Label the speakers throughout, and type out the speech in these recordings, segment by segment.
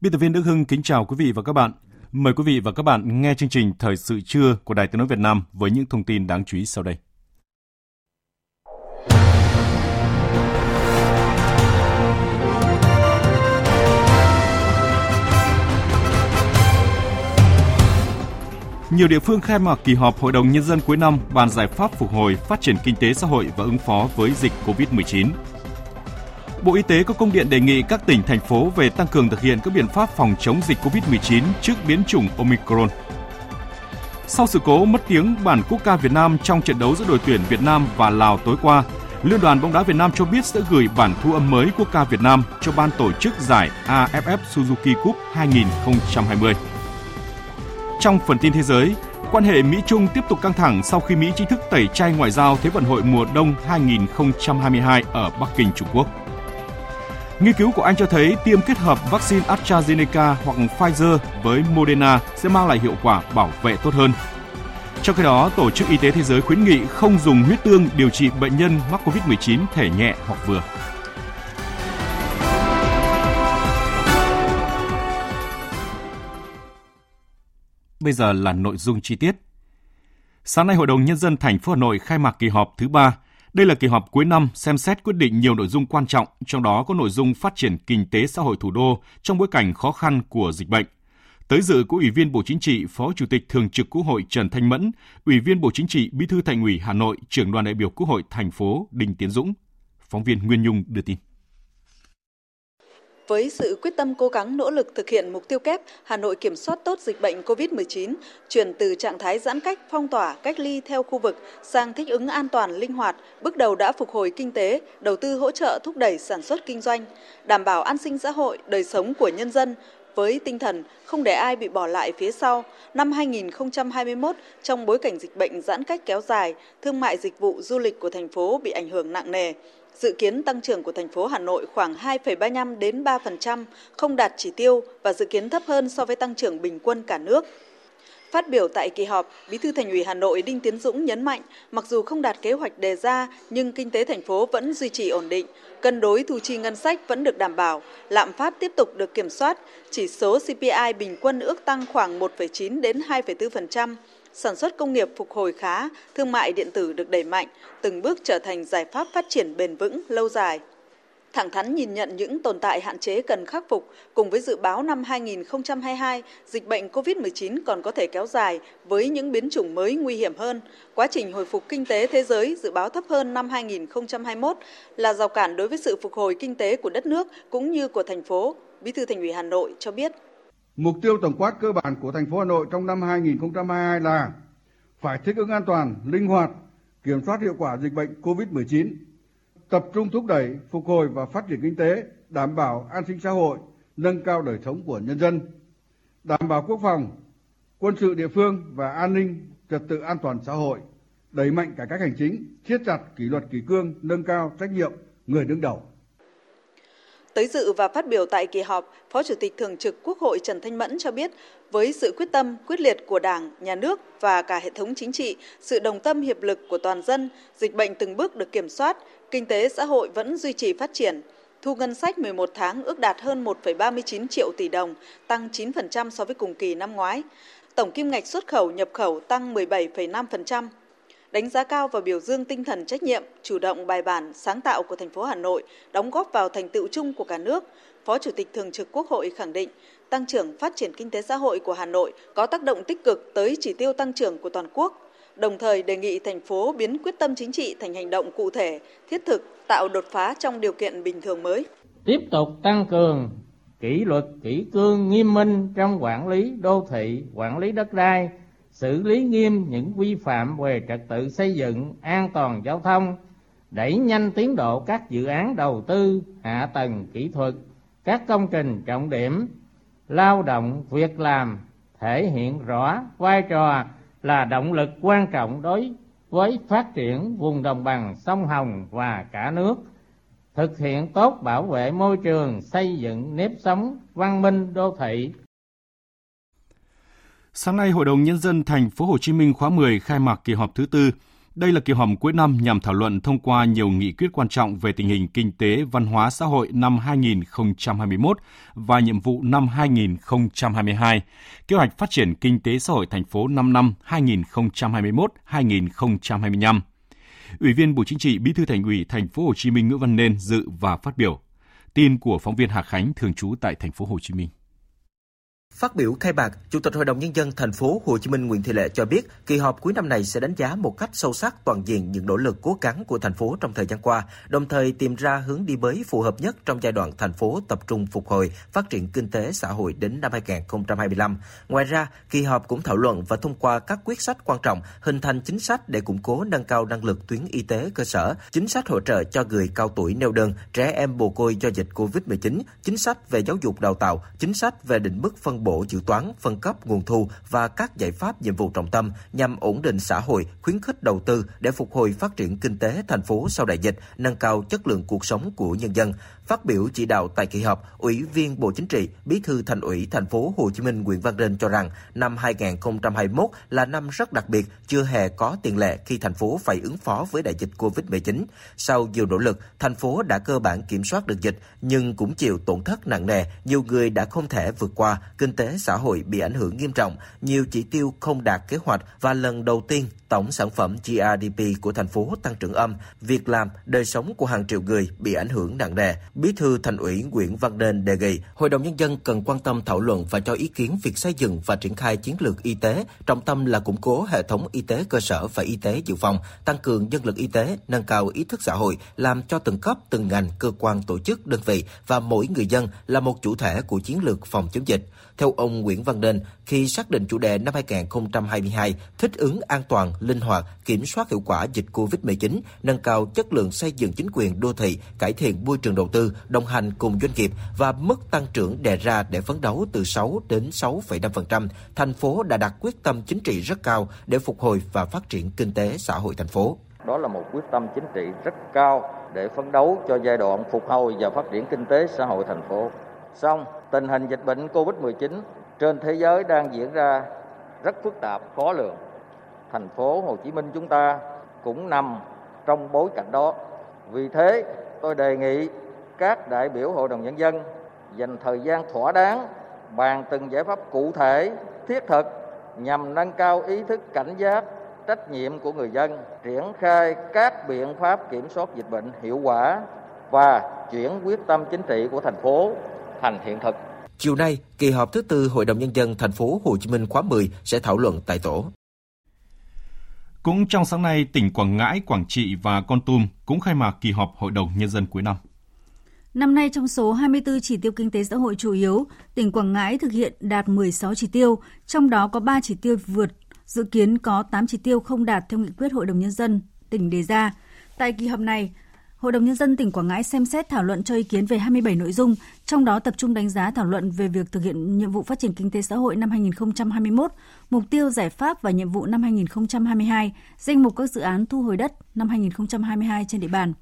Speaker 1: Biên tập viên Đức Hưng kính chào quý vị và các bạn. Mời quý vị và các bạn nghe chương trình Thời sự trưa của Đài Tiếng nói Việt Nam với những thông tin đáng chú ý sau đây. Nhiều địa phương khai mạc kỳ họp Hội đồng Nhân dân cuối năm bàn giải pháp phục hồi, phát triển kinh tế xã hội và ứng phó với dịch COVID-19. Bộ Y tế có công điện đề nghị các tỉnh, thành phố về tăng cường thực hiện các biện pháp phòng chống dịch COVID-19 trước biến chủng Omicron. Sau sự cố mất tiếng bản quốc ca Việt Nam trong trận đấu giữa đội tuyển Việt Nam và Lào tối qua, Liên đoàn bóng đá Việt Nam cho biết sẽ gửi bản thu âm mới quốc ca Việt Nam cho ban tổ chức giải AFF Suzuki Cup 2020. Trong phần tin thế giới, quan hệ Mỹ-Trung tiếp tục căng thẳng sau khi Mỹ chính thức tẩy chay ngoại giao Thế vận hội mùa đông 2022 ở Bắc Kinh, Trung Quốc. Nghiên cứu của Anh cho thấy tiêm kết hợp vaccine AstraZeneca hoặc Pfizer với Moderna sẽ mang lại hiệu quả bảo vệ tốt hơn. Trong khi đó, Tổ chức Y tế Thế giới khuyến nghị không dùng huyết tương điều trị bệnh nhân mắc COVID-19 thể nhẹ hoặc vừa. Bây giờ là nội dung chi tiết. Sáng nay, Hội đồng Nhân dân thành phố Hà Nội khai mạc kỳ họp thứ ba đây là kỳ họp cuối năm xem xét quyết định nhiều nội dung quan trọng, trong đó có nội dung phát triển kinh tế xã hội thủ đô trong bối cảnh khó khăn của dịch bệnh. Tới dự có Ủy viên Bộ Chính trị, Phó Chủ tịch Thường trực Quốc hội Trần Thanh Mẫn, Ủy viên Bộ Chính trị, Bí thư Thành ủy Hà Nội, Trưởng đoàn đại biểu Quốc hội thành phố Đinh Tiến Dũng. Phóng viên Nguyên Nhung đưa tin.
Speaker 2: Với sự quyết tâm cố gắng nỗ lực thực hiện mục tiêu kép, Hà Nội kiểm soát tốt dịch bệnh COVID-19, chuyển từ trạng thái giãn cách, phong tỏa, cách ly theo khu vực sang thích ứng an toàn, linh hoạt, bước đầu đã phục hồi kinh tế, đầu tư hỗ trợ thúc đẩy sản xuất kinh doanh, đảm bảo an sinh xã hội, đời sống của nhân dân, với tinh thần không để ai bị bỏ lại phía sau, năm 2021 trong bối cảnh dịch bệnh giãn cách kéo dài, thương mại dịch vụ du lịch của thành phố bị ảnh hưởng nặng nề. Dự kiến tăng trưởng của thành phố Hà Nội khoảng 2,35 đến 3%, không đạt chỉ tiêu và dự kiến thấp hơn so với tăng trưởng bình quân cả nước. Phát biểu tại kỳ họp, Bí thư Thành ủy Hà Nội Đinh Tiến Dũng nhấn mạnh, mặc dù không đạt kế hoạch đề ra, nhưng kinh tế thành phố vẫn duy trì ổn định, cân đối thu chi ngân sách vẫn được đảm bảo, lạm phát tiếp tục được kiểm soát, chỉ số CPI bình quân ước tăng khoảng 1,9 đến 2,4%, sản xuất công nghiệp phục hồi khá, thương mại điện tử được đẩy mạnh, từng bước trở thành giải pháp phát triển bền vững lâu dài. Thẳng thắn nhìn nhận những tồn tại hạn chế cần khắc phục cùng với dự báo năm 2022, dịch bệnh COVID-19 còn có thể kéo dài với những biến chủng mới nguy hiểm hơn. Quá trình hồi phục kinh tế thế giới dự báo thấp hơn năm 2021 là rào cản đối với sự phục hồi kinh tế của đất nước cũng như của thành phố. Bí thư Thành ủy Hà Nội cho biết.
Speaker 3: Mục tiêu tổng quát cơ bản của thành phố Hà Nội trong năm 2022 là phải thích ứng an toàn, linh hoạt, kiểm soát hiệu quả dịch bệnh COVID-19, tập trung thúc đẩy, phục hồi và phát triển kinh tế, đảm bảo an sinh xã hội, nâng cao đời sống của nhân dân, đảm bảo quốc phòng, quân sự địa phương và an ninh, trật tự an toàn xã hội, đẩy mạnh cải cách hành chính, siết chặt kỷ luật kỷ cương, nâng cao trách nhiệm người đứng đầu.
Speaker 2: Tới dự và phát biểu tại kỳ họp, Phó Chủ tịch Thường trực Quốc hội Trần Thanh Mẫn cho biết, với sự quyết tâm, quyết liệt của Đảng, Nhà nước và cả hệ thống chính trị, sự đồng tâm hiệp lực của toàn dân, dịch bệnh từng bước được kiểm soát, kinh tế xã hội vẫn duy trì phát triển. Thu ngân sách 11 tháng ước đạt hơn 1,39 triệu tỷ đồng, tăng 9% so với cùng kỳ năm ngoái. Tổng kim ngạch xuất khẩu nhập khẩu tăng 17,5%, đánh giá cao và biểu dương tinh thần trách nhiệm, chủ động bài bản, sáng tạo của thành phố Hà Nội, đóng góp vào thành tựu chung của cả nước. Phó Chủ tịch Thường trực Quốc hội khẳng định, tăng trưởng phát triển kinh tế xã hội của Hà Nội có tác động tích cực tới chỉ tiêu tăng trưởng của toàn quốc. đồng thời đề nghị thành phố biến quyết tâm chính trị thành hành động cụ thể, thiết thực, tạo đột phá trong điều kiện bình thường mới.
Speaker 4: Tiếp tục tăng cường kỷ luật kỷ cương nghiêm minh trong quản lý đô thị, quản lý đất đai, xử lý nghiêm những vi phạm về trật tự xây dựng, an toàn giao thông, đẩy nhanh tiến độ các dự án đầu tư, hạ tầng kỹ thuật, các công trình trọng điểm, lao động, việc làm thể hiện rõ vai trò là động lực quan trọng đối với phát triển vùng đồng bằng sông Hồng và cả nước, thực hiện tốt bảo vệ môi trường, xây dựng nếp sống văn minh đô thị.
Speaker 1: Sáng nay, Hội đồng nhân dân thành phố Hồ Chí Minh khóa 10 khai mạc kỳ họp thứ tư đây là kỳ họp cuối năm nhằm thảo luận thông qua nhiều nghị quyết quan trọng về tình hình kinh tế, văn hóa xã hội năm 2021 và nhiệm vụ năm 2022, kế hoạch phát triển kinh tế xã hội thành phố 5 năm 2021-2025. Ủy viên Bộ Chính trị, Bí thư Thành ủy Thành phố Hồ Chí Minh Nguyễn Văn Nên dự và phát biểu. Tin của phóng viên Hà Khánh thường trú tại Thành phố Hồ Chí Minh.
Speaker 5: Phát biểu khai mạc, Chủ tịch Hội đồng nhân dân thành phố Hồ Chí Minh Nguyễn Thị Lệ cho biết, kỳ họp cuối năm này sẽ đánh giá một cách sâu sắc toàn diện những nỗ lực cố gắng của thành phố trong thời gian qua, đồng thời tìm ra hướng đi mới phù hợp nhất trong giai đoạn thành phố tập trung phục hồi, phát triển kinh tế xã hội đến năm 2025. Ngoài ra, kỳ họp cũng thảo luận và thông qua các quyết sách quan trọng hình thành chính sách để củng cố nâng cao năng lực tuyến y tế cơ sở, chính sách hỗ trợ cho người cao tuổi neo đơn, trẻ em mồ côi do dịch Covid-19, chính sách về giáo dục đào tạo, chính sách về định mức phân bổ dự toán, phân cấp nguồn thu và các giải pháp nhiệm vụ trọng tâm nhằm ổn định xã hội, khuyến khích đầu tư để phục hồi phát triển kinh tế thành phố sau đại dịch, nâng cao chất lượng cuộc sống của nhân dân. Phát biểu chỉ đạo tại kỳ họp, Ủy viên Bộ Chính trị, Bí thư Thành ủy Thành phố Hồ Chí Minh Nguyễn Văn Nên cho rằng năm 2021 là năm rất đặc biệt, chưa hề có tiền lệ khi thành phố phải ứng phó với đại dịch Covid-19. Sau nhiều nỗ lực, thành phố đã cơ bản kiểm soát được dịch nhưng cũng chịu tổn thất nặng nề, nhiều người đã không thể vượt qua, kinh tế xã hội bị ảnh hưởng nghiêm trọng, nhiều chỉ tiêu không đạt kế hoạch và lần đầu tiên tổng sản phẩm GRDP của thành phố tăng trưởng âm, việc làm, đời sống của hàng triệu người bị ảnh hưởng nặng nề. Bí thư Thành ủy Nguyễn Văn Nên đề nghị Hội đồng nhân dân cần quan tâm thảo luận và cho ý kiến việc xây dựng và triển khai chiến lược y tế, trọng tâm là củng cố hệ thống y tế cơ sở và y tế dự phòng, tăng cường nhân lực y tế, nâng cao ý thức xã hội, làm cho từng cấp, từng ngành, cơ quan, tổ chức, đơn vị và mỗi người dân là một chủ thể của chiến lược phòng chống dịch. Theo ông Nguyễn Văn Nên, khi xác định chủ đề năm 2022 thích ứng an toàn, linh hoạt, kiểm soát hiệu quả dịch COVID-19, nâng cao chất lượng xây dựng chính quyền đô thị, cải thiện môi trường đầu tư, đồng hành cùng doanh nghiệp và mức tăng trưởng đề ra để phấn đấu từ 6 đến 6,5%, thành phố đã đặt quyết tâm chính trị rất cao để phục hồi và phát triển kinh tế xã hội thành phố.
Speaker 6: Đó là một quyết tâm chính trị rất cao để phấn đấu cho giai đoạn phục hồi và phát triển kinh tế xã hội thành phố. Song tình hình dịch bệnh COVID-19 trên thế giới đang diễn ra rất phức tạp, khó lường. Thành phố Hồ Chí Minh chúng ta cũng nằm trong bối cảnh đó. Vì thế, tôi đề nghị các đại biểu Hội đồng Nhân dân dành thời gian thỏa đáng bàn từng giải pháp cụ thể, thiết thực nhằm nâng cao ý thức cảnh giác, trách nhiệm của người dân, triển khai các biện pháp kiểm soát dịch bệnh hiệu quả và chuyển quyết tâm chính trị của thành phố thành hiện thực.
Speaker 5: Chiều nay, kỳ họp thứ tư Hội đồng nhân dân thành phố Hồ Chí Minh khóa 10 sẽ thảo luận tại tổ.
Speaker 1: Cũng trong sáng nay, tỉnh Quảng Ngãi, Quảng Trị và Con Tum cũng khai mạc kỳ họp Hội đồng nhân dân cuối năm.
Speaker 7: Năm nay trong số 24 chỉ tiêu kinh tế xã hội chủ yếu, tỉnh Quảng Ngãi thực hiện đạt 16 chỉ tiêu, trong đó có 3 chỉ tiêu vượt, dự kiến có 8 chỉ tiêu không đạt theo nghị quyết Hội đồng nhân dân tỉnh đề ra. Tại kỳ họp này, Hội đồng Nhân dân tỉnh Quảng Ngãi xem xét thảo luận cho ý kiến về 27 nội dung, trong đó tập trung đánh giá thảo luận về việc thực hiện nhiệm vụ phát triển kinh tế xã hội năm 2021, mục tiêu giải pháp và nhiệm vụ năm 2022, danh mục các dự án thu hồi đất năm 2022 trên địa bàn.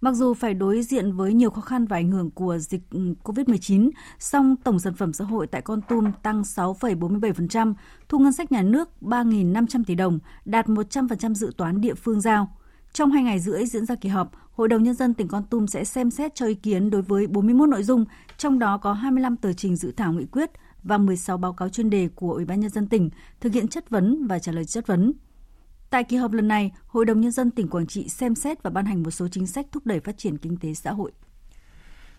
Speaker 7: Mặc dù phải đối diện với nhiều khó khăn và ảnh hưởng của dịch ừ, COVID-19, song tổng sản phẩm xã hội tại Con Tum tăng 6,47%, thu ngân sách nhà nước 3.500 tỷ đồng, đạt 100% dự toán địa phương giao. Trong hai ngày rưỡi diễn ra kỳ họp, Hội đồng Nhân dân tỉnh Con Tum sẽ xem xét cho ý kiến đối với 41 nội dung, trong đó có 25 tờ trình dự thảo nghị quyết và 16 báo cáo chuyên đề của Ủy ban Nhân dân tỉnh thực hiện chất vấn và trả lời chất vấn. Tại kỳ họp lần này, Hội đồng Nhân dân tỉnh Quảng Trị xem xét và ban hành một số chính sách thúc đẩy phát triển kinh tế xã hội.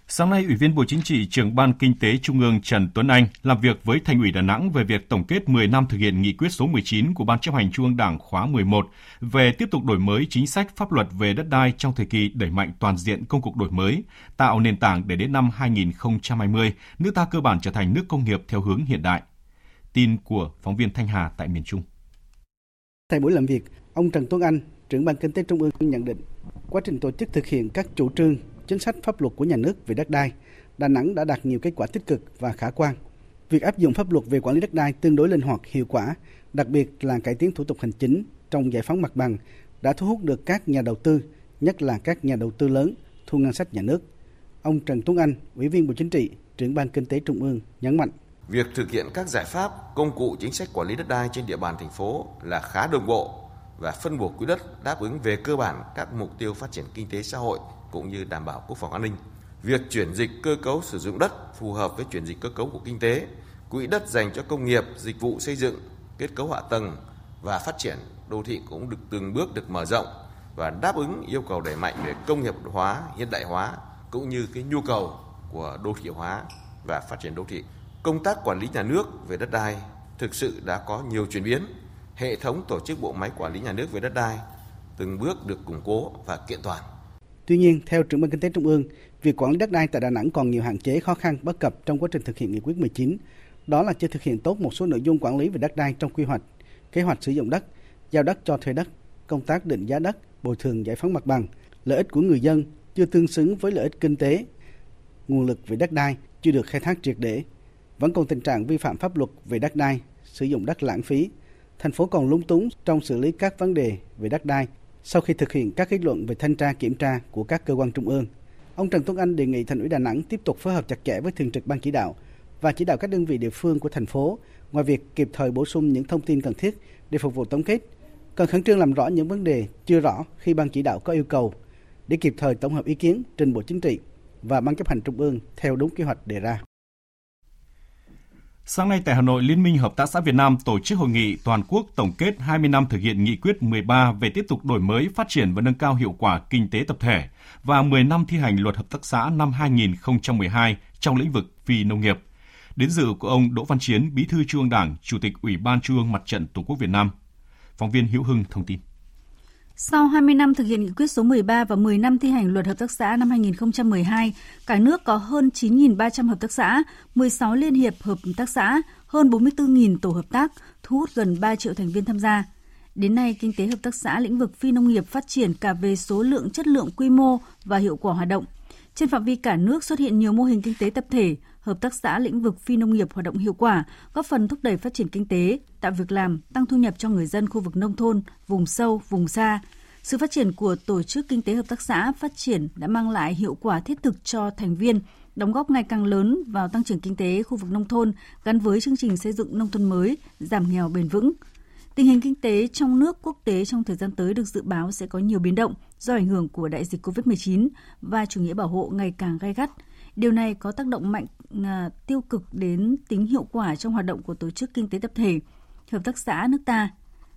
Speaker 1: Sáng nay, Ủy viên Bộ Chính trị, trưởng Ban Kinh tế Trung ương Trần Tuấn Anh làm việc với Thành ủy Đà Nẵng về việc tổng kết 10 năm thực hiện nghị quyết số 19 của Ban chấp hành Trung ương Đảng khóa 11 về tiếp tục đổi mới chính sách pháp luật về đất đai trong thời kỳ đẩy mạnh toàn diện công cuộc đổi mới, tạo nền tảng để đến năm 2020, nước ta cơ bản trở thành nước công nghiệp theo hướng hiện đại. Tin của phóng viên Thanh Hà tại miền Trung.
Speaker 8: Tại buổi làm việc, ông Trần Tuấn Anh, trưởng Ban Kinh tế Trung ương nhận định, quá trình tổ chức thực hiện các chủ trương, chính sách pháp luật của nhà nước về đất đai, Đà Nẵng đã đạt nhiều kết quả tích cực và khả quan. Việc áp dụng pháp luật về quản lý đất đai tương đối linh hoạt, hiệu quả, đặc biệt là cải tiến thủ tục hành chính trong giải phóng mặt bằng đã thu hút được các nhà đầu tư, nhất là các nhà đầu tư lớn thu ngân sách nhà nước. Ông Trần Tuấn Anh, Ủy viên Bộ Chính trị, trưởng Ban Kinh tế Trung ương nhấn mạnh.
Speaker 9: Việc thực hiện các giải pháp, công cụ chính sách quản lý đất đai trên địa bàn thành phố là khá đồng bộ và phân bổ quỹ đất đáp ứng về cơ bản các mục tiêu phát triển kinh tế xã hội cũng như đảm bảo quốc phòng an ninh. Việc chuyển dịch cơ cấu sử dụng đất phù hợp với chuyển dịch cơ cấu của kinh tế, quỹ đất dành cho công nghiệp, dịch vụ xây dựng, kết cấu hạ tầng và phát triển đô thị cũng được từng bước được mở rộng và đáp ứng yêu cầu đẩy mạnh về công nghiệp hóa, hiện đại hóa cũng như cái nhu cầu của đô thị hóa và phát triển đô thị. Công tác quản lý nhà nước về đất đai thực sự đã có nhiều chuyển biến. Hệ thống tổ chức bộ máy quản lý nhà nước về đất đai từng bước được củng cố và kiện toàn.
Speaker 8: Tuy nhiên, theo trưởng ban kinh tế trung ương, việc quản lý đất đai tại Đà Nẵng còn nhiều hạn chế khó khăn bất cập trong quá trình thực hiện nghị quyết 19. Đó là chưa thực hiện tốt một số nội dung quản lý về đất đai trong quy hoạch, kế hoạch sử dụng đất, giao đất cho thuê đất, công tác định giá đất, bồi thường giải phóng mặt bằng, lợi ích của người dân chưa tương xứng với lợi ích kinh tế, nguồn lực về đất đai chưa được khai thác triệt để. Vẫn còn tình trạng vi phạm pháp luật về đất đai, sử dụng đất lãng phí. Thành phố còn lúng túng trong xử lý các vấn đề về đất đai sau khi thực hiện các kết luận về thanh tra kiểm tra của các cơ quan trung ương. Ông Trần Tuấn Anh đề nghị Thành ủy Đà Nẵng tiếp tục phối hợp chặt chẽ với thường trực ban chỉ đạo và chỉ đạo các đơn vị địa phương của thành phố ngoài việc kịp thời bổ sung những thông tin cần thiết để phục vụ tổng kết, cần khẩn trương làm rõ những vấn đề chưa rõ khi ban chỉ đạo có yêu cầu để kịp thời tổng hợp ý kiến trình Bộ Chính trị và Ban chấp hành Trung ương theo đúng kế hoạch đề ra.
Speaker 1: Sáng nay tại Hà Nội, Liên minh Hợp tác xã Việt Nam tổ chức hội nghị toàn quốc tổng kết 20 năm thực hiện nghị quyết 13 về tiếp tục đổi mới, phát triển và nâng cao hiệu quả kinh tế tập thể và 10 năm thi hành luật hợp tác xã năm 2012 trong lĩnh vực phi nông nghiệp. Đến dự của ông Đỗ Văn Chiến, Bí thư Trung ương Đảng, Chủ tịch Ủy ban Trung ương Mặt trận Tổ quốc Việt Nam. Phóng viên Hữu Hưng thông tin.
Speaker 7: Sau 20 năm thực hiện nghị quyết số 13 và 10 năm thi hành luật hợp tác xã năm 2012, cả nước có hơn 9.300 hợp tác xã, 16 liên hiệp hợp tác xã, hơn 44.000 tổ hợp tác, thu hút gần 3 triệu thành viên tham gia. Đến nay, kinh tế hợp tác xã lĩnh vực phi nông nghiệp phát triển cả về số lượng, chất lượng, quy mô và hiệu quả hoạt động. Trên phạm vi cả nước xuất hiện nhiều mô hình kinh tế tập thể, hợp tác xã lĩnh vực phi nông nghiệp hoạt động hiệu quả, góp phần thúc đẩy phát triển kinh tế, tạo việc làm, tăng thu nhập cho người dân khu vực nông thôn, vùng sâu, vùng xa. Sự phát triển của tổ chức kinh tế hợp tác xã phát triển đã mang lại hiệu quả thiết thực cho thành viên, đóng góp ngày càng lớn vào tăng trưởng kinh tế khu vực nông thôn gắn với chương trình xây dựng nông thôn mới, giảm nghèo bền vững. Tình hình kinh tế trong nước quốc tế trong thời gian tới được dự báo sẽ có nhiều biến động do ảnh hưởng của đại dịch COVID-19 và chủ nghĩa bảo hộ ngày càng gay gắt. Điều này có tác động mạnh à, tiêu cực đến tính hiệu quả trong hoạt động của tổ chức kinh tế tập thể, hợp tác xã nước ta.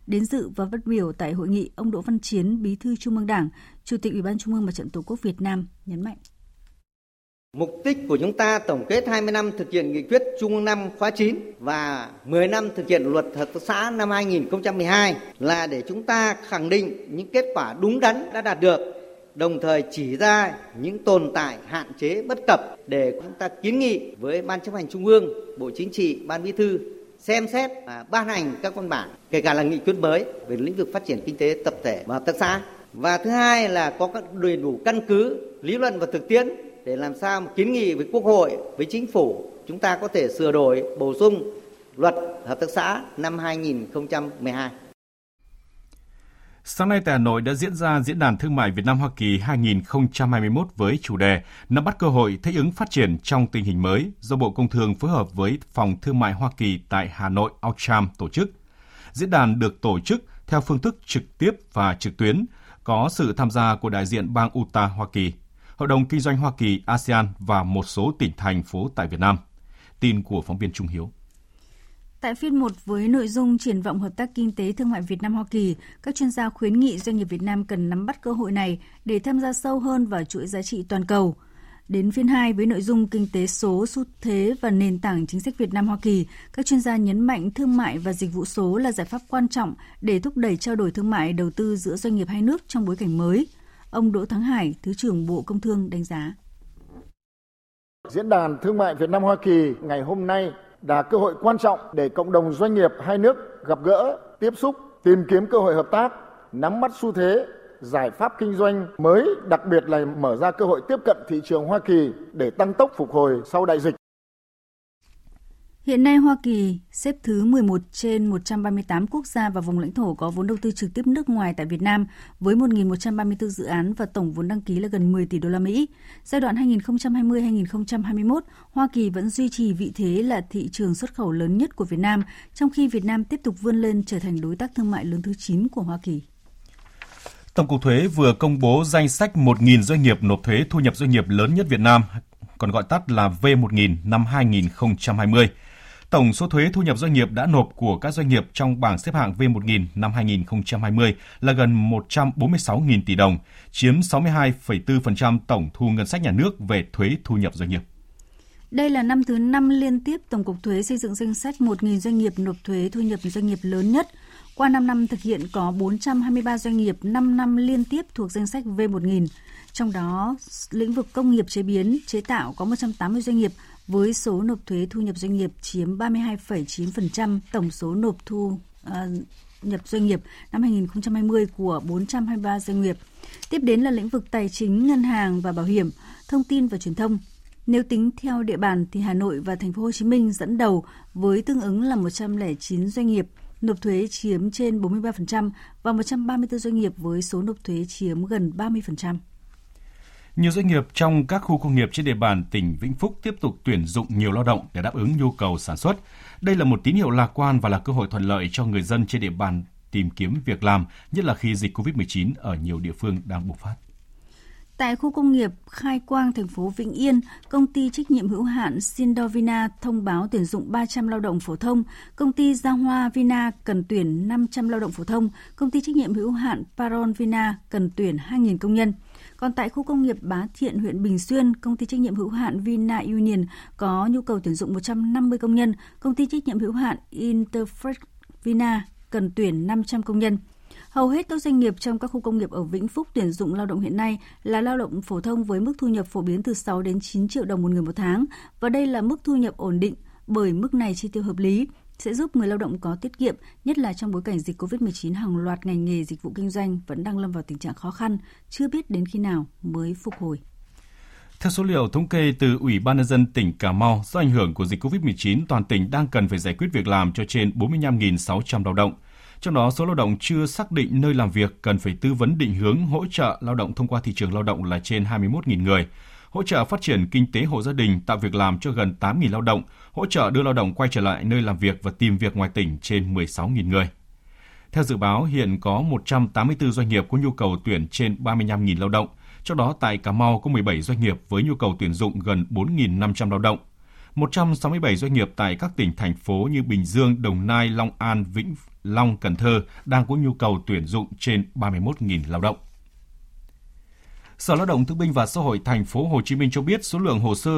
Speaker 7: Đến dự và phát biểu tại hội nghị, ông Đỗ Văn Chiến, Bí thư Trung ương Đảng, Chủ tịch Ủy ban Trung ương Mặt trận Tổ quốc Việt Nam nhấn mạnh.
Speaker 10: Mục đích của chúng ta tổng kết 20 năm thực hiện nghị quyết Trung ương năm khóa 9 và 10 năm thực hiện luật hợp tác xã năm 2012 là để chúng ta khẳng định những kết quả đúng đắn đã đạt được, đồng thời chỉ ra những tồn tại hạn chế bất cập để chúng ta kiến nghị với Ban chấp hành Trung ương, Bộ Chính trị, Ban Bí thư xem xét và ban hành các văn bản, kể cả là nghị quyết mới về lĩnh vực phát triển kinh tế tập thể và hợp tác xã. Và thứ hai là có các đầy đủ căn cứ lý luận và thực tiễn để làm sao mà kiến nghị với Quốc hội, với Chính phủ chúng ta có thể sửa đổi, bổ sung luật hợp tác xã năm 2012.
Speaker 1: Sáng nay tại Hà Nội đã diễn ra Diễn đàn Thương mại Việt Nam Hoa Kỳ 2021 với chủ đề Nắm bắt cơ hội thích ứng phát triển trong tình hình mới do Bộ Công Thương phối hợp với Phòng Thương mại Hoa Kỳ tại Hà Nội Outram tổ chức. Diễn đàn được tổ chức theo phương thức trực tiếp và trực tuyến, có sự tham gia của đại diện bang Utah, Hoa Kỳ, Hội đồng Kinh doanh Hoa Kỳ, ASEAN và một số tỉnh thành phố tại Việt Nam. Tin của phóng viên Trung Hiếu.
Speaker 7: Tại phiên 1 với nội dung triển vọng hợp tác kinh tế thương mại Việt Nam Hoa Kỳ, các chuyên gia khuyến nghị doanh nghiệp Việt Nam cần nắm bắt cơ hội này để tham gia sâu hơn vào chuỗi giá trị toàn cầu. Đến phiên 2 với nội dung kinh tế số, xu thế và nền tảng chính sách Việt Nam Hoa Kỳ, các chuyên gia nhấn mạnh thương mại và dịch vụ số là giải pháp quan trọng để thúc đẩy trao đổi thương mại đầu tư giữa doanh nghiệp hai nước trong bối cảnh mới. Ông Đỗ Thắng Hải, Thứ trưởng Bộ Công Thương đánh giá.
Speaker 11: Diễn đàn Thương mại Việt Nam Hoa Kỳ ngày hôm nay là cơ hội quan trọng để cộng đồng doanh nghiệp hai nước gặp gỡ, tiếp xúc, tìm kiếm cơ hội hợp tác, nắm bắt xu thế giải pháp kinh doanh mới, đặc biệt là mở ra cơ hội tiếp cận thị trường Hoa Kỳ để tăng tốc phục hồi sau đại dịch.
Speaker 7: Hiện nay Hoa Kỳ xếp thứ 11 trên 138 quốc gia và vùng lãnh thổ có vốn đầu tư trực tiếp nước ngoài tại Việt Nam với 1.134 dự án và tổng vốn đăng ký là gần 10 tỷ đô la Mỹ. Giai đoạn 2020-2021, Hoa Kỳ vẫn duy trì vị thế là thị trường xuất khẩu lớn nhất của Việt Nam, trong khi Việt Nam tiếp tục vươn lên trở thành đối tác thương mại lớn thứ 9 của Hoa Kỳ.
Speaker 1: Tổng cục Thuế vừa công bố danh sách 1.000 doanh nghiệp nộp thuế thu nhập doanh nghiệp lớn nhất Việt Nam, còn gọi tắt là V1000 năm 2020. Tổng số thuế thu nhập doanh nghiệp đã nộp của các doanh nghiệp trong bảng xếp hạng V1000 năm 2020 là gần 146.000 tỷ đồng, chiếm 62,4% tổng thu ngân sách nhà nước về thuế thu nhập doanh nghiệp.
Speaker 7: Đây là năm thứ 5 liên tiếp Tổng cục Thuế xây dựng danh sách 1.000 doanh nghiệp nộp thuế thu nhập doanh nghiệp lớn nhất – qua 5 năm thực hiện có 423 doanh nghiệp 5 năm liên tiếp thuộc danh sách V1000. Trong đó, lĩnh vực công nghiệp chế biến, chế tạo có 180 doanh nghiệp với số nộp thuế thu nhập doanh nghiệp chiếm 32,9% tổng số nộp thu uh, nhập doanh nghiệp năm 2020 của 423 doanh nghiệp. Tiếp đến là lĩnh vực tài chính, ngân hàng và bảo hiểm, thông tin và truyền thông. Nếu tính theo địa bàn thì Hà Nội và Thành phố Hồ Chí Minh dẫn đầu với tương ứng là 109 doanh nghiệp nộp thuế chiếm trên 43% và 134 doanh nghiệp với số nộp thuế chiếm gần 30%.
Speaker 1: Nhiều doanh nghiệp trong các khu công nghiệp trên địa bàn tỉnh Vĩnh Phúc tiếp tục tuyển dụng nhiều lao động để đáp ứng nhu cầu sản xuất. Đây là một tín hiệu lạc quan và là cơ hội thuận lợi cho người dân trên địa bàn tìm kiếm việc làm, nhất là khi dịch COVID-19 ở nhiều địa phương đang bùng phát.
Speaker 7: Tại khu công nghiệp Khai Quang, thành phố Vĩnh Yên, công ty trách nhiệm hữu hạn Sindovina thông báo tuyển dụng 300 lao động phổ thông, công ty Gia Hoa Vina cần tuyển 500 lao động phổ thông, công ty trách nhiệm hữu hạn Paron Vina cần tuyển 2.000 công nhân. Còn tại khu công nghiệp Bá Thiện, huyện Bình Xuyên, công ty trách nhiệm hữu hạn Vina Union có nhu cầu tuyển dụng 150 công nhân, công ty trách nhiệm hữu hạn Interfresh Vina cần tuyển 500 công nhân. Hầu hết các doanh nghiệp trong các khu công nghiệp ở Vĩnh Phúc tuyển dụng lao động hiện nay là lao động phổ thông với mức thu nhập phổ biến từ 6 đến 9 triệu đồng một người một tháng và đây là mức thu nhập ổn định bởi mức này chi tiêu hợp lý sẽ giúp người lao động có tiết kiệm, nhất là trong bối cảnh dịch COVID-19 hàng loạt ngành nghề dịch vụ kinh doanh vẫn đang lâm vào tình trạng khó khăn, chưa biết đến khi nào mới phục hồi.
Speaker 1: Theo số liệu thống kê từ Ủy ban nhân dân tỉnh Cà Mau, do ảnh hưởng của dịch COVID-19, toàn tỉnh đang cần phải giải quyết việc làm cho trên 45.600 lao động. Trong đó, số lao động chưa xác định nơi làm việc cần phải tư vấn định hướng hỗ trợ lao động thông qua thị trường lao động là trên 21.000 người, hỗ trợ phát triển kinh tế hộ gia đình tạo việc làm cho gần 8.000 lao động, hỗ trợ đưa lao động quay trở lại nơi làm việc và tìm việc ngoài tỉnh trên 16.000 người. Theo dự báo, hiện có 184 doanh nghiệp có nhu cầu tuyển trên 35.000 lao động, trong đó tại Cà Mau có 17 doanh nghiệp với nhu cầu tuyển dụng gần 4.500 lao động. 167 doanh nghiệp tại các tỉnh, thành phố như Bình Dương, Đồng Nai, Long An, Vĩnh Long, Cần Thơ đang có nhu cầu tuyển dụng trên 31.000 lao động. Sở Lao động Thương binh và Xã hội thành phố Hồ Chí Minh cho biết số lượng hồ sơ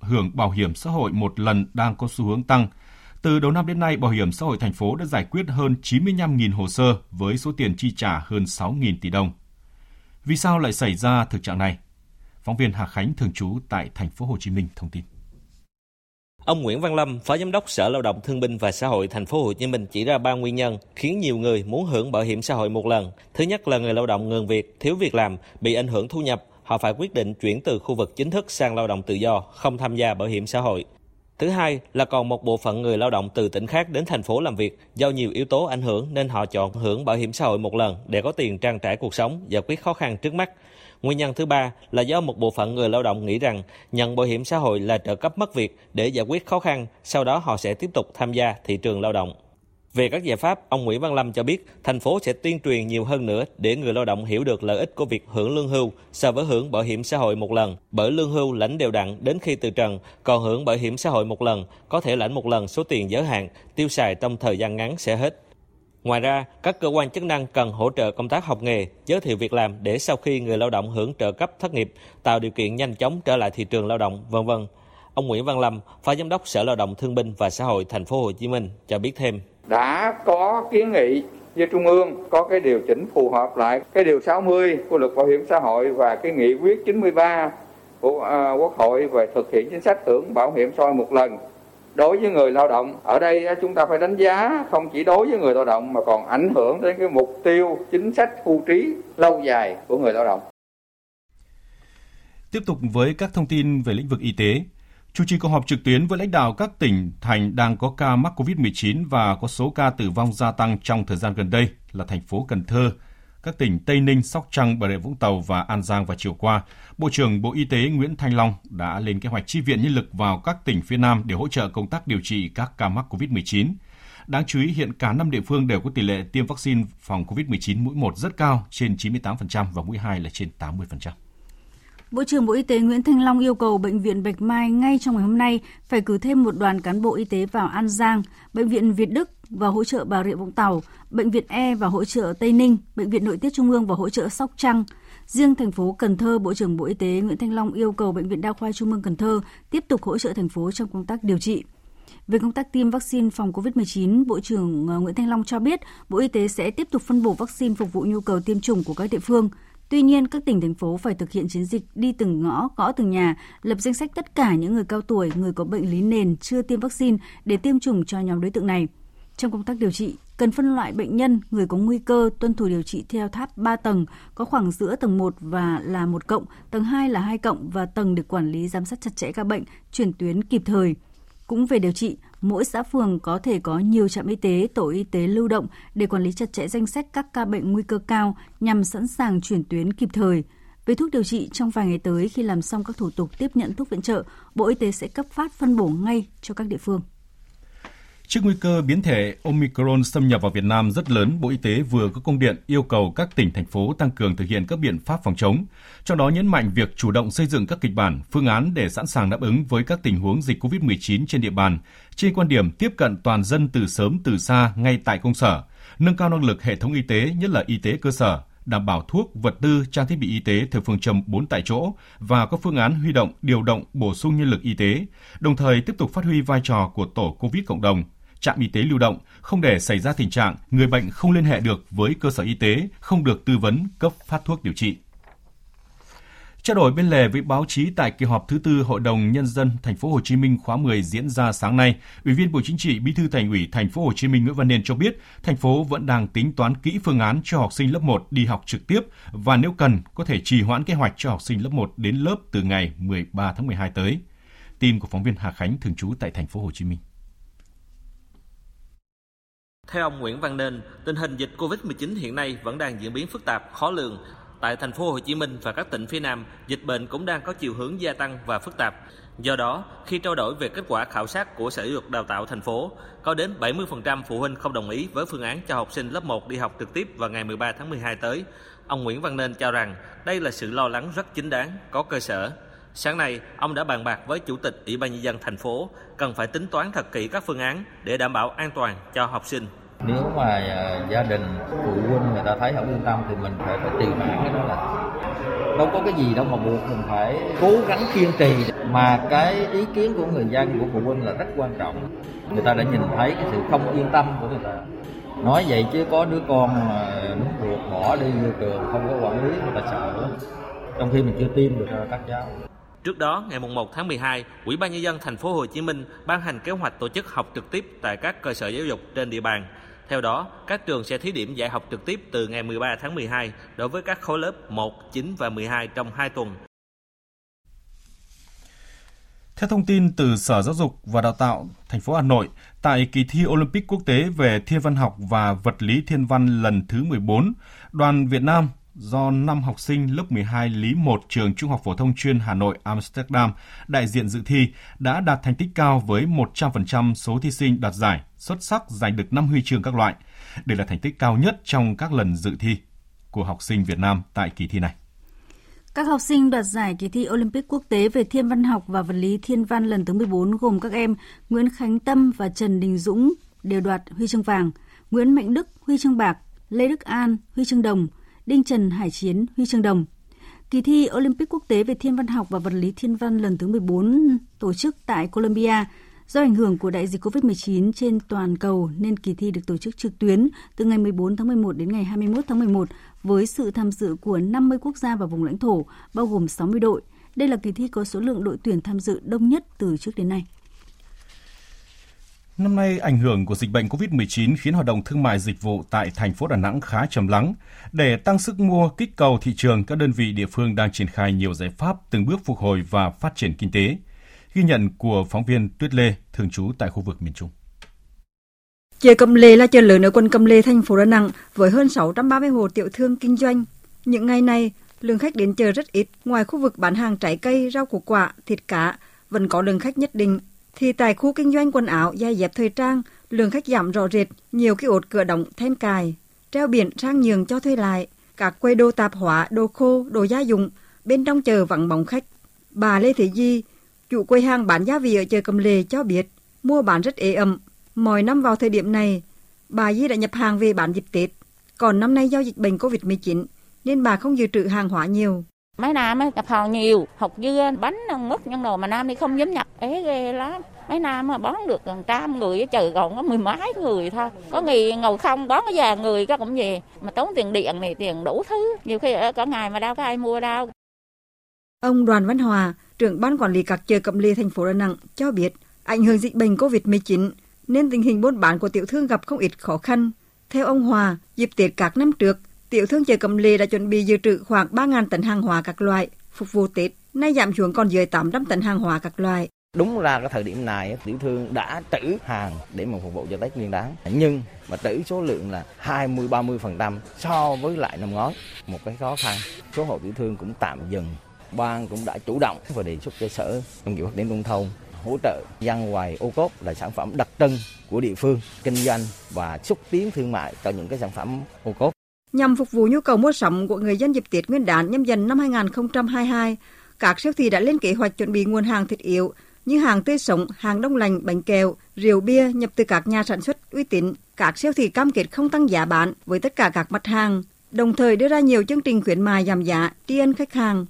Speaker 1: hưởng bảo hiểm xã hội một lần đang có xu hướng tăng. Từ đầu năm đến nay, Bảo hiểm xã hội thành phố đã giải quyết hơn 95.000 hồ sơ với số tiền chi trả hơn 6.000 tỷ đồng. Vì sao lại xảy ra thực trạng này? Phóng viên Hà Khánh thường trú tại thành phố Hồ Chí Minh thông tin.
Speaker 12: Ông Nguyễn Văn Lâm, Phó Giám đốc Sở Lao động Thương binh và Xã hội Thành phố Hồ Chí Minh chỉ ra ba nguyên nhân khiến nhiều người muốn hưởng bảo hiểm xã hội một lần. Thứ nhất là người lao động ngừng việc, thiếu việc làm, bị ảnh hưởng thu nhập, họ phải quyết định chuyển từ khu vực chính thức sang lao động tự do, không tham gia bảo hiểm xã hội. Thứ hai là còn một bộ phận người lao động từ tỉnh khác đến thành phố làm việc do nhiều yếu tố ảnh hưởng nên họ chọn hưởng bảo hiểm xã hội một lần để có tiền trang trải cuộc sống, giải quyết khó khăn trước mắt. Nguyên nhân thứ ba là do một bộ phận người lao động nghĩ rằng nhận bảo hiểm xã hội là trợ cấp mất việc để giải quyết khó khăn, sau đó họ sẽ tiếp tục tham gia thị trường lao động. Về các giải pháp, ông Nguyễn Văn Lâm cho biết thành phố sẽ tuyên truyền nhiều hơn nữa để người lao động hiểu được lợi ích của việc hưởng lương hưu so với hưởng bảo hiểm xã hội một lần. Bởi lương hưu lãnh đều đặn đến khi từ trần, còn hưởng bảo hiểm xã hội một lần có thể lãnh một lần số tiền giới hạn, tiêu xài trong thời gian ngắn sẽ hết. Ngoài ra, các cơ quan chức năng cần hỗ trợ công tác học nghề, giới thiệu việc làm để sau khi người lao động hưởng trợ cấp thất nghiệp, tạo điều kiện nhanh chóng trở lại thị trường lao động, vân vân. Ông Nguyễn Văn Lâm, Phó Giám đốc Sở Lao động Thương binh và Xã hội Thành phố Hồ Chí Minh cho biết thêm.
Speaker 13: Đã có kiến nghị với Trung ương có cái điều chỉnh phù hợp lại cái điều 60 của luật bảo hiểm xã hội và cái nghị quyết 93 của à, Quốc hội về thực hiện chính sách hưởng bảo hiểm xã hội một lần đối với người lao động ở đây chúng ta phải đánh giá không chỉ đối với người lao động mà còn ảnh hưởng đến cái mục tiêu chính sách hưu trí lâu dài của người lao động.
Speaker 1: Tiếp tục với các thông tin về lĩnh vực y tế, chủ trì cuộc họp trực tuyến với lãnh đạo các tỉnh thành đang có ca mắc COVID-19 và có số ca tử vong gia tăng trong thời gian gần đây là thành phố Cần Thơ, các tỉnh Tây Ninh, Sóc Trăng, Bà Rịa Vũng Tàu và An Giang vào chiều qua, Bộ trưởng Bộ Y tế Nguyễn Thanh Long đã lên kế hoạch chi viện nhân lực vào các tỉnh phía Nam để hỗ trợ công tác điều trị các ca mắc COVID-19. Đáng chú ý hiện cả năm địa phương đều có tỷ lệ tiêm vaccine phòng COVID-19 mũi 1 rất cao, trên 98% và mũi 2 là trên 80%.
Speaker 7: Bộ trưởng Bộ Y tế Nguyễn Thanh Long yêu cầu Bệnh viện Bạch Mai ngay trong ngày hôm nay phải cử thêm một đoàn cán bộ y tế vào An Giang, Bệnh viện Việt Đức và hỗ trợ Bà Rịa Vũng Tàu, Bệnh viện E và hỗ trợ Tây Ninh, Bệnh viện Nội tiết Trung ương và hỗ trợ Sóc Trăng. Riêng thành phố Cần Thơ, Bộ trưởng Bộ Y tế Nguyễn Thanh Long yêu cầu Bệnh viện Đa khoa Trung ương Cần Thơ tiếp tục hỗ trợ thành phố trong công tác điều trị. Về công tác tiêm vaccine phòng COVID-19, Bộ trưởng ờ, Nguyễn Thanh Long cho biết Bộ Y tế sẽ tiếp tục phân bổ vaccine phục vụ nhu cầu tiêm chủng của các địa phương. Tuy nhiên, các tỉnh thành phố phải thực hiện chiến dịch đi từng ngõ, gõ từng nhà, lập danh sách tất cả những người cao tuổi, người có bệnh lý nền chưa tiêm vaccine để tiêm chủng cho nhóm đối tượng này. Trong công tác điều trị, cần phân loại bệnh nhân, người có nguy cơ tuân thủ điều trị theo tháp 3 tầng, có khoảng giữa tầng 1 và là một cộng, tầng 2 là 2 cộng và tầng để quản lý giám sát chặt chẽ ca bệnh, chuyển tuyến kịp thời. Cũng về điều trị, mỗi xã phường có thể có nhiều trạm y tế, tổ y tế lưu động để quản lý chặt chẽ danh sách các ca bệnh nguy cơ cao nhằm sẵn sàng chuyển tuyến kịp thời. Về thuốc điều trị, trong vài ngày tới khi làm xong các thủ tục tiếp nhận thuốc viện trợ, Bộ Y tế sẽ cấp phát phân bổ ngay cho các địa phương.
Speaker 1: Trước nguy cơ biến thể Omicron xâm nhập vào Việt Nam rất lớn, Bộ Y tế vừa có công điện yêu cầu các tỉnh, thành phố tăng cường thực hiện các biện pháp phòng chống. Trong đó nhấn mạnh việc chủ động xây dựng các kịch bản, phương án để sẵn sàng đáp ứng với các tình huống dịch COVID-19 trên địa bàn, trên quan điểm tiếp cận toàn dân từ sớm từ xa ngay tại công sở, nâng cao năng lực hệ thống y tế, nhất là y tế cơ sở, đảm bảo thuốc, vật tư, trang thiết bị y tế theo phương châm 4 tại chỗ và có phương án huy động, điều động, bổ sung nhân lực y tế, đồng thời tiếp tục phát huy vai trò của tổ COVID cộng đồng, trạm y tế lưu động, không để xảy ra tình trạng người bệnh không liên hệ được với cơ sở y tế, không được tư vấn cấp phát thuốc điều trị. Trao đổi bên lề với báo chí tại kỳ họp thứ tư Hội đồng nhân dân thành phố Hồ Chí Minh khóa 10 diễn ra sáng nay, Ủy viên Bộ Chính trị, Bí thư Thành ủy thành phố Hồ Chí Minh Nguyễn Văn Nên cho biết, thành phố vẫn đang tính toán kỹ phương án cho học sinh lớp 1 đi học trực tiếp và nếu cần có thể trì hoãn kế hoạch cho học sinh lớp 1 đến lớp từ ngày 13 tháng 12 tới. Tin của phóng viên Hà Khánh thường trú tại thành phố Hồ Chí Minh.
Speaker 12: Theo ông Nguyễn Văn Nên, tình hình dịch Covid-19 hiện nay vẫn đang diễn biến phức tạp, khó lường. Tại thành phố Hồ Chí Minh và các tỉnh phía Nam, dịch bệnh cũng đang có chiều hướng gia tăng và phức tạp. Do đó, khi trao đổi về kết quả khảo sát của Sở Giáo dục Đào tạo thành phố, có đến 70% phụ huynh không đồng ý với phương án cho học sinh lớp 1 đi học trực tiếp vào ngày 13 tháng 12 tới. Ông Nguyễn Văn Nên cho rằng đây là sự lo lắng rất chính đáng, có cơ sở. Sáng nay, ông đã bàn bạc với Chủ tịch Ủy ban nhân dân thành phố cần phải tính toán thật kỹ các phương án để đảm bảo an toàn cho học sinh.
Speaker 4: Nếu mà à, gia đình phụ huynh người ta thấy không yên tâm thì mình phải phải tìm hoãn cái đó là đâu có cái gì đâu mà buộc mình phải cố gắng kiên trì. Mà cái ý kiến của người dân của phụ huynh là rất quan trọng. Người ta đã nhìn thấy cái sự không yên tâm của người ta nói vậy chứ có đứa con mà muốn ruột bỏ đi vô trường không có quản lý người ta sợ. Lắm trong khi mình chưa tiêm được các cháu.
Speaker 12: Trước đó, ngày 1 tháng 12, Ủy ban nhân dân thành phố Hồ Chí Minh ban hành kế hoạch tổ chức học trực tiếp tại các cơ sở giáo dục trên địa bàn. Theo đó, các trường sẽ thí điểm dạy học trực tiếp từ ngày 13 tháng 12 đối với các khối lớp 1, 9 và 12 trong 2 tuần.
Speaker 1: Theo thông tin từ Sở Giáo dục và Đào tạo thành phố Hà Nội, tại kỳ thi Olympic quốc tế về thiên văn học và vật lý thiên văn lần thứ 14, đoàn Việt Nam do 5 học sinh lớp 12 Lý 1 trường Trung học phổ thông chuyên Hà Nội Amsterdam đại diện dự thi đã đạt thành tích cao với 100% số thí sinh đạt giải, xuất sắc giành được 5 huy chương các loại. Đây là thành tích cao nhất trong các lần dự thi của học sinh Việt Nam tại kỳ thi này.
Speaker 7: Các học sinh đoạt giải kỳ thi Olympic quốc tế về thiên văn học và vật lý thiên văn lần thứ 14 gồm các em Nguyễn Khánh Tâm và Trần Đình Dũng đều đoạt huy chương vàng. Nguyễn Mạnh Đức huy chương bạc, Lê Đức An huy chương đồng, Đinh Trần Hải Chiến huy chương đồng. Kỳ thi Olympic quốc tế về thiên văn học và vật lý thiên văn lần thứ 14 tổ chức tại Colombia Do ảnh hưởng của đại dịch COVID-19 trên toàn cầu nên kỳ thi được tổ chức trực tuyến từ ngày 14 tháng 11 đến ngày 21 tháng 11 với sự tham dự của 50 quốc gia và vùng lãnh thổ, bao gồm 60 đội. Đây là kỳ thi có số lượng đội tuyển tham dự đông nhất từ trước đến nay.
Speaker 1: Năm nay, ảnh hưởng của dịch bệnh COVID-19 khiến hoạt động thương mại dịch vụ tại thành phố Đà Nẵng khá trầm lắng. Để tăng sức mua, kích cầu thị trường, các đơn vị địa phương đang triển khai nhiều giải pháp từng bước phục hồi và phát triển kinh tế. Ghi nhận của phóng viên Tuyết Lê, thường trú tại khu vực miền Trung.
Speaker 14: Chợ Cẩm lê là chợ lớn ở quận Cẩm lê thành phố Đà Nẵng với hơn 630 hồ tiểu thương kinh doanh. Những ngày này, lượng khách đến chợ rất ít, ngoài khu vực bán hàng trái cây, rau củ quả, thịt cá, vẫn có lượng khách nhất định. Thì tại khu kinh doanh quần áo, giày dép thời trang, lượng khách giảm rõ rệt, nhiều cái ột cửa động then cài, treo biển sang nhường cho thuê lại, các quầy đồ tạp hóa, đồ khô, đồ gia dụng, bên trong chờ vắng bóng khách. Bà Lê Thị Di, Chủ quầy hàng bán gia vị ở chợ Cầm lề cho biết mua bán rất ế ẩm. Mọi năm vào thời điểm này, bà Di đã nhập hàng về bán dịp Tết. Còn năm nay do dịch bệnh Covid-19 nên bà không dự trữ hàng hóa nhiều.
Speaker 15: Mấy năm nhập hàng nhiều, học dưa, bánh, mứt, nhân đồ mà nam thì không dám nhập, ế ghê lắm. Mấy nam mà bón được gần trăm người, chờ còn có mười mấy người thôi. Có ngày ngồi không, bón cái già người các cũng về. Mà tốn tiền điện này, tiền đủ thứ. Nhiều khi ở cả ngày mà đâu có ai mua đâu.
Speaker 14: Ông Đoàn Văn Hòa, trưởng ban quản lý các chợ Cẩm Lê thành phố Đà Nẵng cho biết, ảnh hưởng dịch bệnh COVID-19 nên tình hình buôn bán của tiểu thương gặp không ít khó khăn. Theo ông Hòa, dịp Tết các năm trước, tiểu thương chợ Cẩm Lệ đã chuẩn bị dự trữ khoảng 3.000 tấn hàng hóa các loại phục vụ Tết, nay giảm xuống còn dưới 800 tấn hàng hóa các loại.
Speaker 16: Đúng ra cái thời điểm này tiểu thương đã trữ hàng để mà phục vụ cho Tết Nguyên đán, nhưng mà trữ số lượng là 20 30% so với lại năm ngoái, một cái khó khăn. Số hộ tiểu thương cũng tạm dừng ban cũng đã chủ động và đề xuất cho sở nông nghiệp phát triển nông thôn hỗ trợ dân hoài ô cốp là sản phẩm đặc trưng của địa phương kinh doanh và xúc tiến thương mại cho những cái sản phẩm ô cốp.
Speaker 14: Nhằm phục vụ nhu cầu mua sắm của người dân dịp Tết Nguyên đán nhâm dần năm 2022, các siêu thị đã lên kế hoạch chuẩn bị nguồn hàng thiết yếu như hàng tươi sống, hàng đông lạnh, bánh kẹo, rượu bia nhập từ các nhà sản xuất uy tín. Các siêu thị cam kết không tăng giá bán với tất cả các mặt hàng, đồng thời đưa ra nhiều chương trình khuyến mại giảm giá tri ân khách hàng.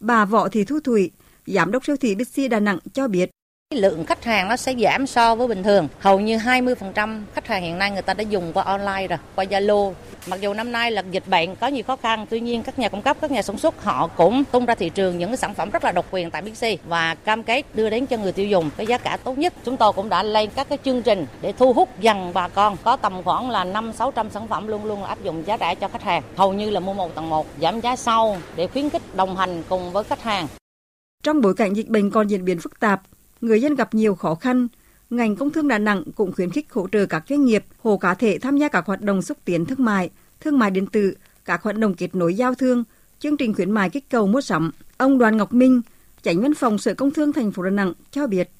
Speaker 14: Bà Võ Thị Thu Thủy, Giám đốc siêu thị Bixi Đà Nẵng cho biết.
Speaker 17: Lượng khách hàng nó sẽ giảm so với bình thường. Hầu như 20% khách hàng hiện nay người ta đã dùng qua online rồi, qua Zalo. Mặc dù năm nay là dịch bệnh có nhiều khó khăn, tuy nhiên các nhà cung cấp, các nhà sản xuất họ cũng tung ra thị trường những cái sản phẩm rất là độc quyền tại Bixi và cam kết đưa đến cho người tiêu dùng cái giá cả tốt nhất. Chúng tôi cũng đã lên các cái chương trình để thu hút dần bà con. Có tầm khoảng là 5 600 sản phẩm luôn luôn là áp dụng giá rẻ cho khách hàng. Hầu như là mua một tặng một, giảm giá sau để khuyến khích đồng hành cùng với khách hàng.
Speaker 14: Trong bối cảnh dịch bệnh còn diễn biến phức tạp, người dân gặp nhiều khó khăn, ngành công thương Đà Nẵng cũng khuyến khích hỗ trợ các doanh nghiệp, hồ cá thể tham gia các hoạt động xúc tiến thương mại, thương mại điện tử, các hoạt động kết nối giao thương, chương trình khuyến mại kích cầu mua sắm. Ông Đoàn Ngọc Minh, Chánh văn phòng Sở Công Thương thành phố Đà Nẵng cho biết,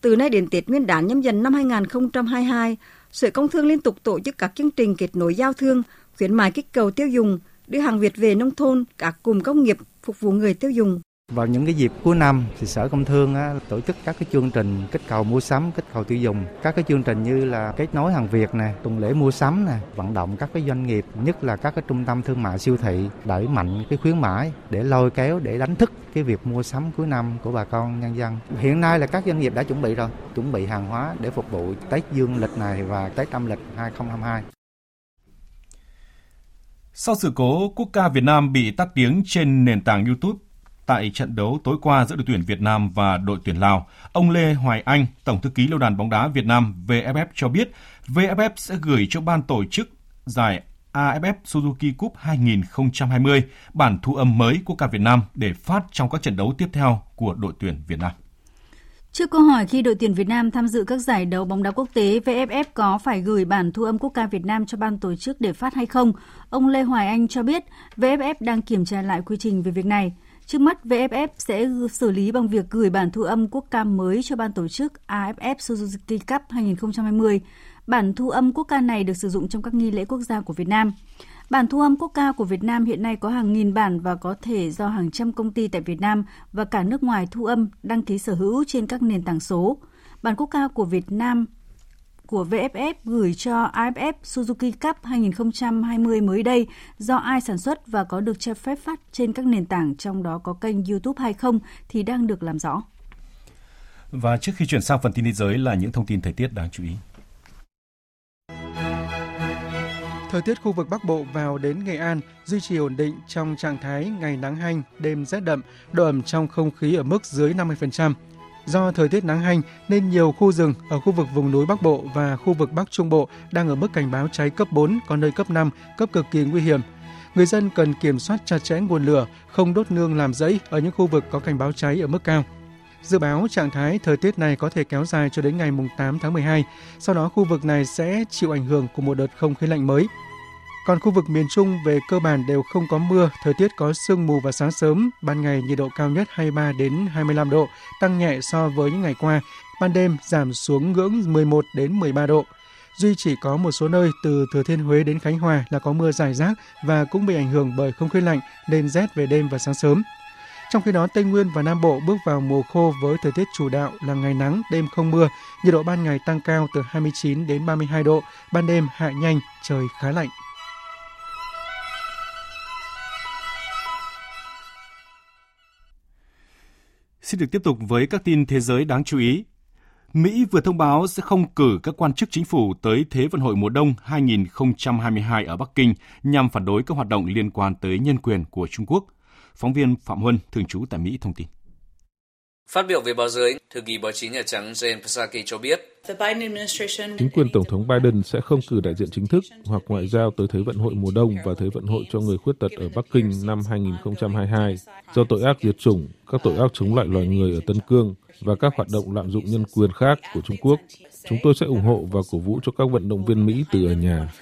Speaker 14: từ nay đến Tết Nguyên đán nhâm dần năm 2022, Sở Công Thương liên tục tổ chức các chương trình kết nối giao thương, khuyến mại kích cầu tiêu dùng, đưa hàng Việt về nông thôn, các cụm công nghiệp phục vụ người tiêu dùng.
Speaker 18: Vào những cái dịp cuối năm thì Sở Công Thương á, tổ chức các cái chương trình kích cầu mua sắm, kích cầu tiêu dùng. Các cái chương trình như là kết nối hàng Việt nè, tuần lễ mua sắm nè, vận động các cái doanh nghiệp, nhất là các cái trung tâm thương mại siêu thị đẩy mạnh cái khuyến mãi để lôi kéo để đánh thức cái việc mua sắm cuối năm của bà con nhân dân. Hiện nay là các doanh nghiệp đã chuẩn bị rồi, chuẩn bị hàng hóa để phục vụ Tết dương lịch này và Tết âm lịch 2022.
Speaker 1: Sau sự cố, quốc ca Việt Nam bị tắt tiếng trên nền tảng YouTube tại trận đấu tối qua giữa đội tuyển Việt Nam và đội tuyển Lào, ông Lê Hoài Anh, Tổng thư ký Liên đoàn bóng đá Việt Nam VFF cho biết, VFF sẽ gửi cho ban tổ chức giải AFF Suzuki Cup 2020 bản thu âm mới của cả Việt Nam để phát trong các trận đấu tiếp theo của đội tuyển Việt Nam.
Speaker 7: Trước câu hỏi khi đội tuyển Việt Nam tham dự các giải đấu bóng đá quốc tế, VFF có phải gửi bản thu âm quốc ca Việt Nam cho ban tổ chức để phát hay không? Ông Lê Hoài Anh cho biết VFF đang kiểm tra lại quy trình về việc này. Trước mắt, VFF sẽ xử lý bằng việc gửi bản thu âm quốc ca mới cho ban tổ chức AFF Suzuki Cup 2020. Bản thu âm quốc ca này được sử dụng trong các nghi lễ quốc gia của Việt Nam. Bản thu âm quốc ca của Việt Nam hiện nay có hàng nghìn bản và có thể do hàng trăm công ty tại Việt Nam và cả nước ngoài thu âm đăng ký sở hữu trên các nền tảng số. Bản quốc ca của Việt Nam của VFF gửi cho AFF Suzuki Cup 2020 mới đây do ai sản xuất và có được cho phép phát trên các nền tảng trong đó có kênh YouTube hay không thì đang được làm rõ.
Speaker 1: Và trước khi chuyển sang phần tin thế giới là những thông tin thời tiết đáng chú ý.
Speaker 19: Thời tiết khu vực Bắc Bộ vào đến Nghệ An duy trì ổn định trong trạng thái ngày nắng hanh, đêm rét đậm, độ ẩm trong không khí ở mức dưới 50%. Do thời tiết nắng hanh nên nhiều khu rừng ở khu vực vùng núi Bắc Bộ và khu vực Bắc Trung Bộ đang ở mức cảnh báo cháy cấp 4, có nơi cấp 5, cấp cực kỳ nguy hiểm. Người dân cần kiểm soát chặt chẽ nguồn lửa, không đốt nương làm rẫy ở những khu vực có cảnh báo cháy ở mức cao. Dự báo trạng thái thời tiết này có thể kéo dài cho đến ngày 8 tháng 12, sau đó khu vực này sẽ chịu ảnh hưởng của một đợt không khí lạnh mới. Còn khu vực miền Trung về cơ bản đều không có mưa, thời tiết có sương mù và sáng sớm, ban ngày nhiệt độ cao nhất 23 đến 25 độ, tăng nhẹ so với những ngày qua. Ban đêm giảm xuống ngưỡng 11 đến 13 độ. Duy chỉ có một số nơi từ Thừa Thiên Huế đến Khánh Hòa là có mưa rải rác và cũng bị ảnh hưởng bởi không khí lạnh nên rét về đêm và sáng sớm. Trong khi đó, Tây Nguyên và Nam Bộ bước vào mùa khô với thời tiết chủ đạo là ngày nắng, đêm không mưa, nhiệt độ ban ngày tăng cao từ 29 đến 32 độ, ban đêm hạ nhanh, trời khá lạnh.
Speaker 1: Xin được tiếp tục với các tin thế giới đáng chú ý. Mỹ vừa thông báo sẽ không cử các quan chức chính phủ tới Thế vận hội mùa đông 2022 ở Bắc Kinh nhằm phản đối các hoạt động liên quan tới nhân quyền của Trung Quốc. Phóng viên Phạm Huân, thường trú tại Mỹ thông tin.
Speaker 20: Phát biểu về báo giới, thư ký báo chí Nhà Trắng Jen Psaki cho biết,
Speaker 21: chính quyền Tổng thống Biden sẽ không cử đại diện chính thức hoặc ngoại giao tới Thế vận hội mùa đông và Thế vận hội cho người khuyết tật ở Bắc Kinh năm 2022 do tội ác diệt chủng, các tội ác chống lại loài người ở Tân Cương và các hoạt động lạm dụng nhân quyền khác của Trung Quốc. Chúng tôi sẽ ủng hộ và cổ vũ cho các vận động viên Mỹ từ ở nhà.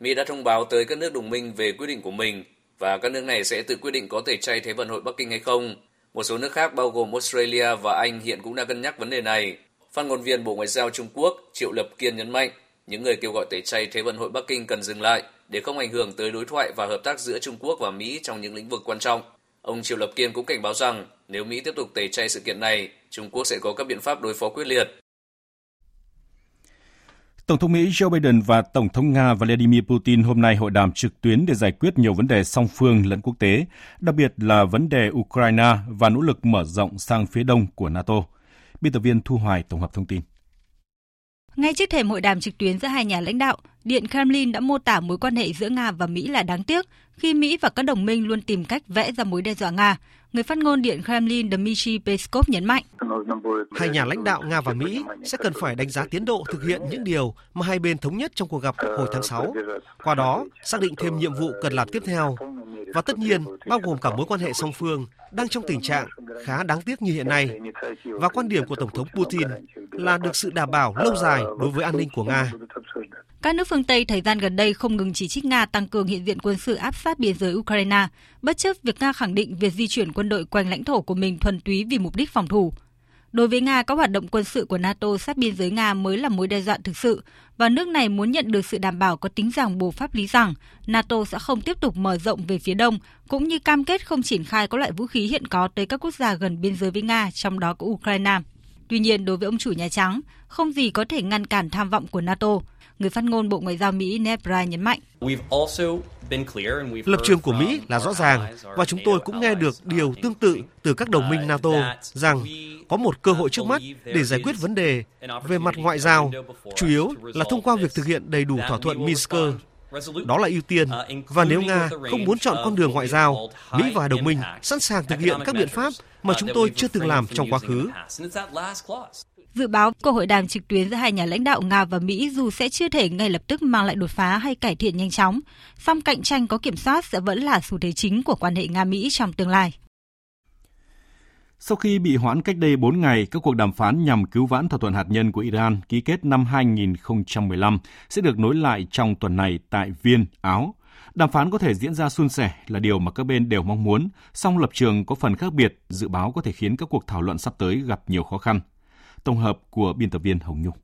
Speaker 20: Mỹ đã thông báo tới các nước đồng minh về quyết định của mình và các nước này sẽ tự quyết định có thể chay Thế vận hội Bắc Kinh hay không. Một số nước khác bao gồm Australia và Anh hiện cũng đang cân nhắc vấn đề này. Phát ngôn viên Bộ Ngoại giao Trung Quốc Triệu Lập Kiên nhấn mạnh, những người kêu gọi tẩy chay Thế vận hội Bắc Kinh cần dừng lại để không ảnh hưởng tới đối thoại và hợp tác giữa Trung Quốc và Mỹ trong những lĩnh vực quan trọng. Ông Triệu Lập Kiên cũng cảnh báo rằng nếu Mỹ tiếp tục tẩy chay sự kiện này, Trung Quốc sẽ có các biện pháp đối phó quyết liệt.
Speaker 1: Tổng thống Mỹ Joe Biden và Tổng thống Nga Vladimir Putin hôm nay hội đàm trực tuyến để giải quyết nhiều vấn đề song phương lẫn quốc tế, đặc biệt là vấn đề Ukraine và nỗ lực mở rộng sang phía đông của NATO. Biên tập viên Thu Hoài tổng hợp thông tin.
Speaker 22: Ngay trước thềm hội đàm trực tuyến giữa hai nhà lãnh đạo, Điện Kremlin đã mô tả mối quan hệ giữa Nga và Mỹ là đáng tiếc khi Mỹ và các đồng minh luôn tìm cách vẽ ra mối đe dọa Nga. Người phát ngôn Điện Kremlin Dmitry Peskov nhấn mạnh.
Speaker 23: Hai nhà lãnh đạo Nga và Mỹ sẽ cần phải đánh giá tiến độ thực hiện những điều mà hai bên thống nhất trong cuộc gặp hồi tháng 6. Qua đó, xác định thêm nhiệm vụ cần làm tiếp theo. Và tất nhiên, bao gồm cả mối quan hệ song phương đang trong tình trạng khá đáng tiếc như hiện nay. Và quan điểm của Tổng thống Putin là được sự đảm bảo lâu dài đối với an ninh của Nga.
Speaker 22: Các nước phương Tây thời gian gần đây không ngừng chỉ trích Nga tăng cường hiện diện quân sự áp sát biên giới Ukraine, bất chấp việc Nga khẳng định việc di chuyển quân đội quanh lãnh thổ của mình thuần túy vì mục đích phòng thủ. Đối với Nga, các hoạt động quân sự của NATO sát biên giới Nga mới là mối đe dọa thực sự và nước này muốn nhận được sự đảm bảo có tính ràng buộc pháp lý rằng NATO sẽ không tiếp tục mở rộng về phía đông, cũng như cam kết không triển khai các loại vũ khí hiện có tới các quốc gia gần biên giới với Nga, trong đó có Ukraine. Tuy nhiên, đối với ông chủ Nhà Trắng, không gì có thể ngăn cản tham vọng của NATO. Người phát ngôn Bộ Ngoại giao Mỹ Ned Price nhấn mạnh.
Speaker 23: Lập trường của Mỹ là rõ ràng và chúng tôi cũng nghe được điều tương tự từ các đồng minh NATO rằng có một cơ hội trước mắt để giải quyết vấn đề về mặt ngoại giao, chủ yếu là thông qua việc thực hiện đầy đủ thỏa thuận Minsk. Đó là ưu tiên. Và nếu Nga không muốn chọn con đường ngoại giao, Mỹ và đồng minh sẵn sàng thực hiện các biện pháp mà chúng tôi chưa từng làm trong quá khứ.
Speaker 22: Dự báo cuộc hội đàm trực tuyến giữa hai nhà lãnh đạo Nga và Mỹ dù sẽ chưa thể ngay lập tức mang lại đột phá hay cải thiện nhanh chóng, song cạnh tranh có kiểm soát sẽ vẫn là xu thế chính của quan hệ Nga-Mỹ trong tương lai.
Speaker 1: Sau khi bị hoãn cách đây 4 ngày, các cuộc đàm phán nhằm cứu vãn thỏa thuận hạt nhân của Iran ký kết năm 2015 sẽ được nối lại trong tuần này tại Viên, Áo. Đàm phán có thể diễn ra suôn sẻ là điều mà các bên đều mong muốn, song lập trường có phần khác biệt, dự báo có thể khiến các cuộc thảo luận sắp tới gặp nhiều khó khăn. Tổng hợp của biên tập viên Hồng Nhung.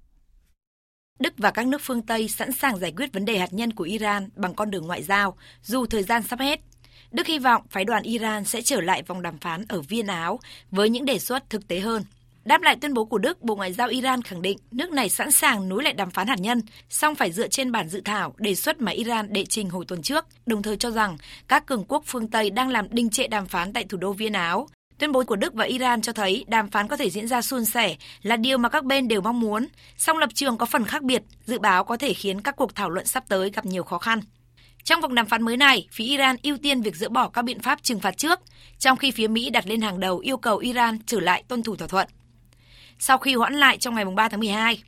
Speaker 24: Đức và các nước phương Tây sẵn sàng giải quyết vấn đề hạt nhân của Iran bằng con đường ngoại giao, dù thời gian sắp hết. Đức hy vọng phái đoàn Iran sẽ trở lại vòng đàm phán ở Viên Áo với những đề xuất thực tế hơn. Đáp lại tuyên bố của Đức, Bộ Ngoại giao Iran khẳng định nước này sẵn sàng nối lại đàm phán hạt nhân, song phải dựa trên bản dự thảo đề xuất mà Iran đệ trình hồi tuần trước, đồng thời cho rằng các cường quốc phương Tây đang làm đình trệ đàm phán tại thủ đô Viên Áo. Tuyên bố của Đức và Iran cho thấy đàm phán có thể diễn ra suôn sẻ là điều mà các bên đều mong muốn, song lập trường có phần khác biệt, dự báo có thể khiến các cuộc thảo luận sắp tới gặp nhiều khó khăn. Trong vòng đàm phán mới này, phía Iran ưu tiên việc dỡ bỏ các biện pháp trừng phạt trước, trong khi phía Mỹ đặt lên hàng đầu yêu cầu Iran trở lại tuân thủ thỏa thuận. Sau khi hoãn lại trong ngày 3 tháng 12,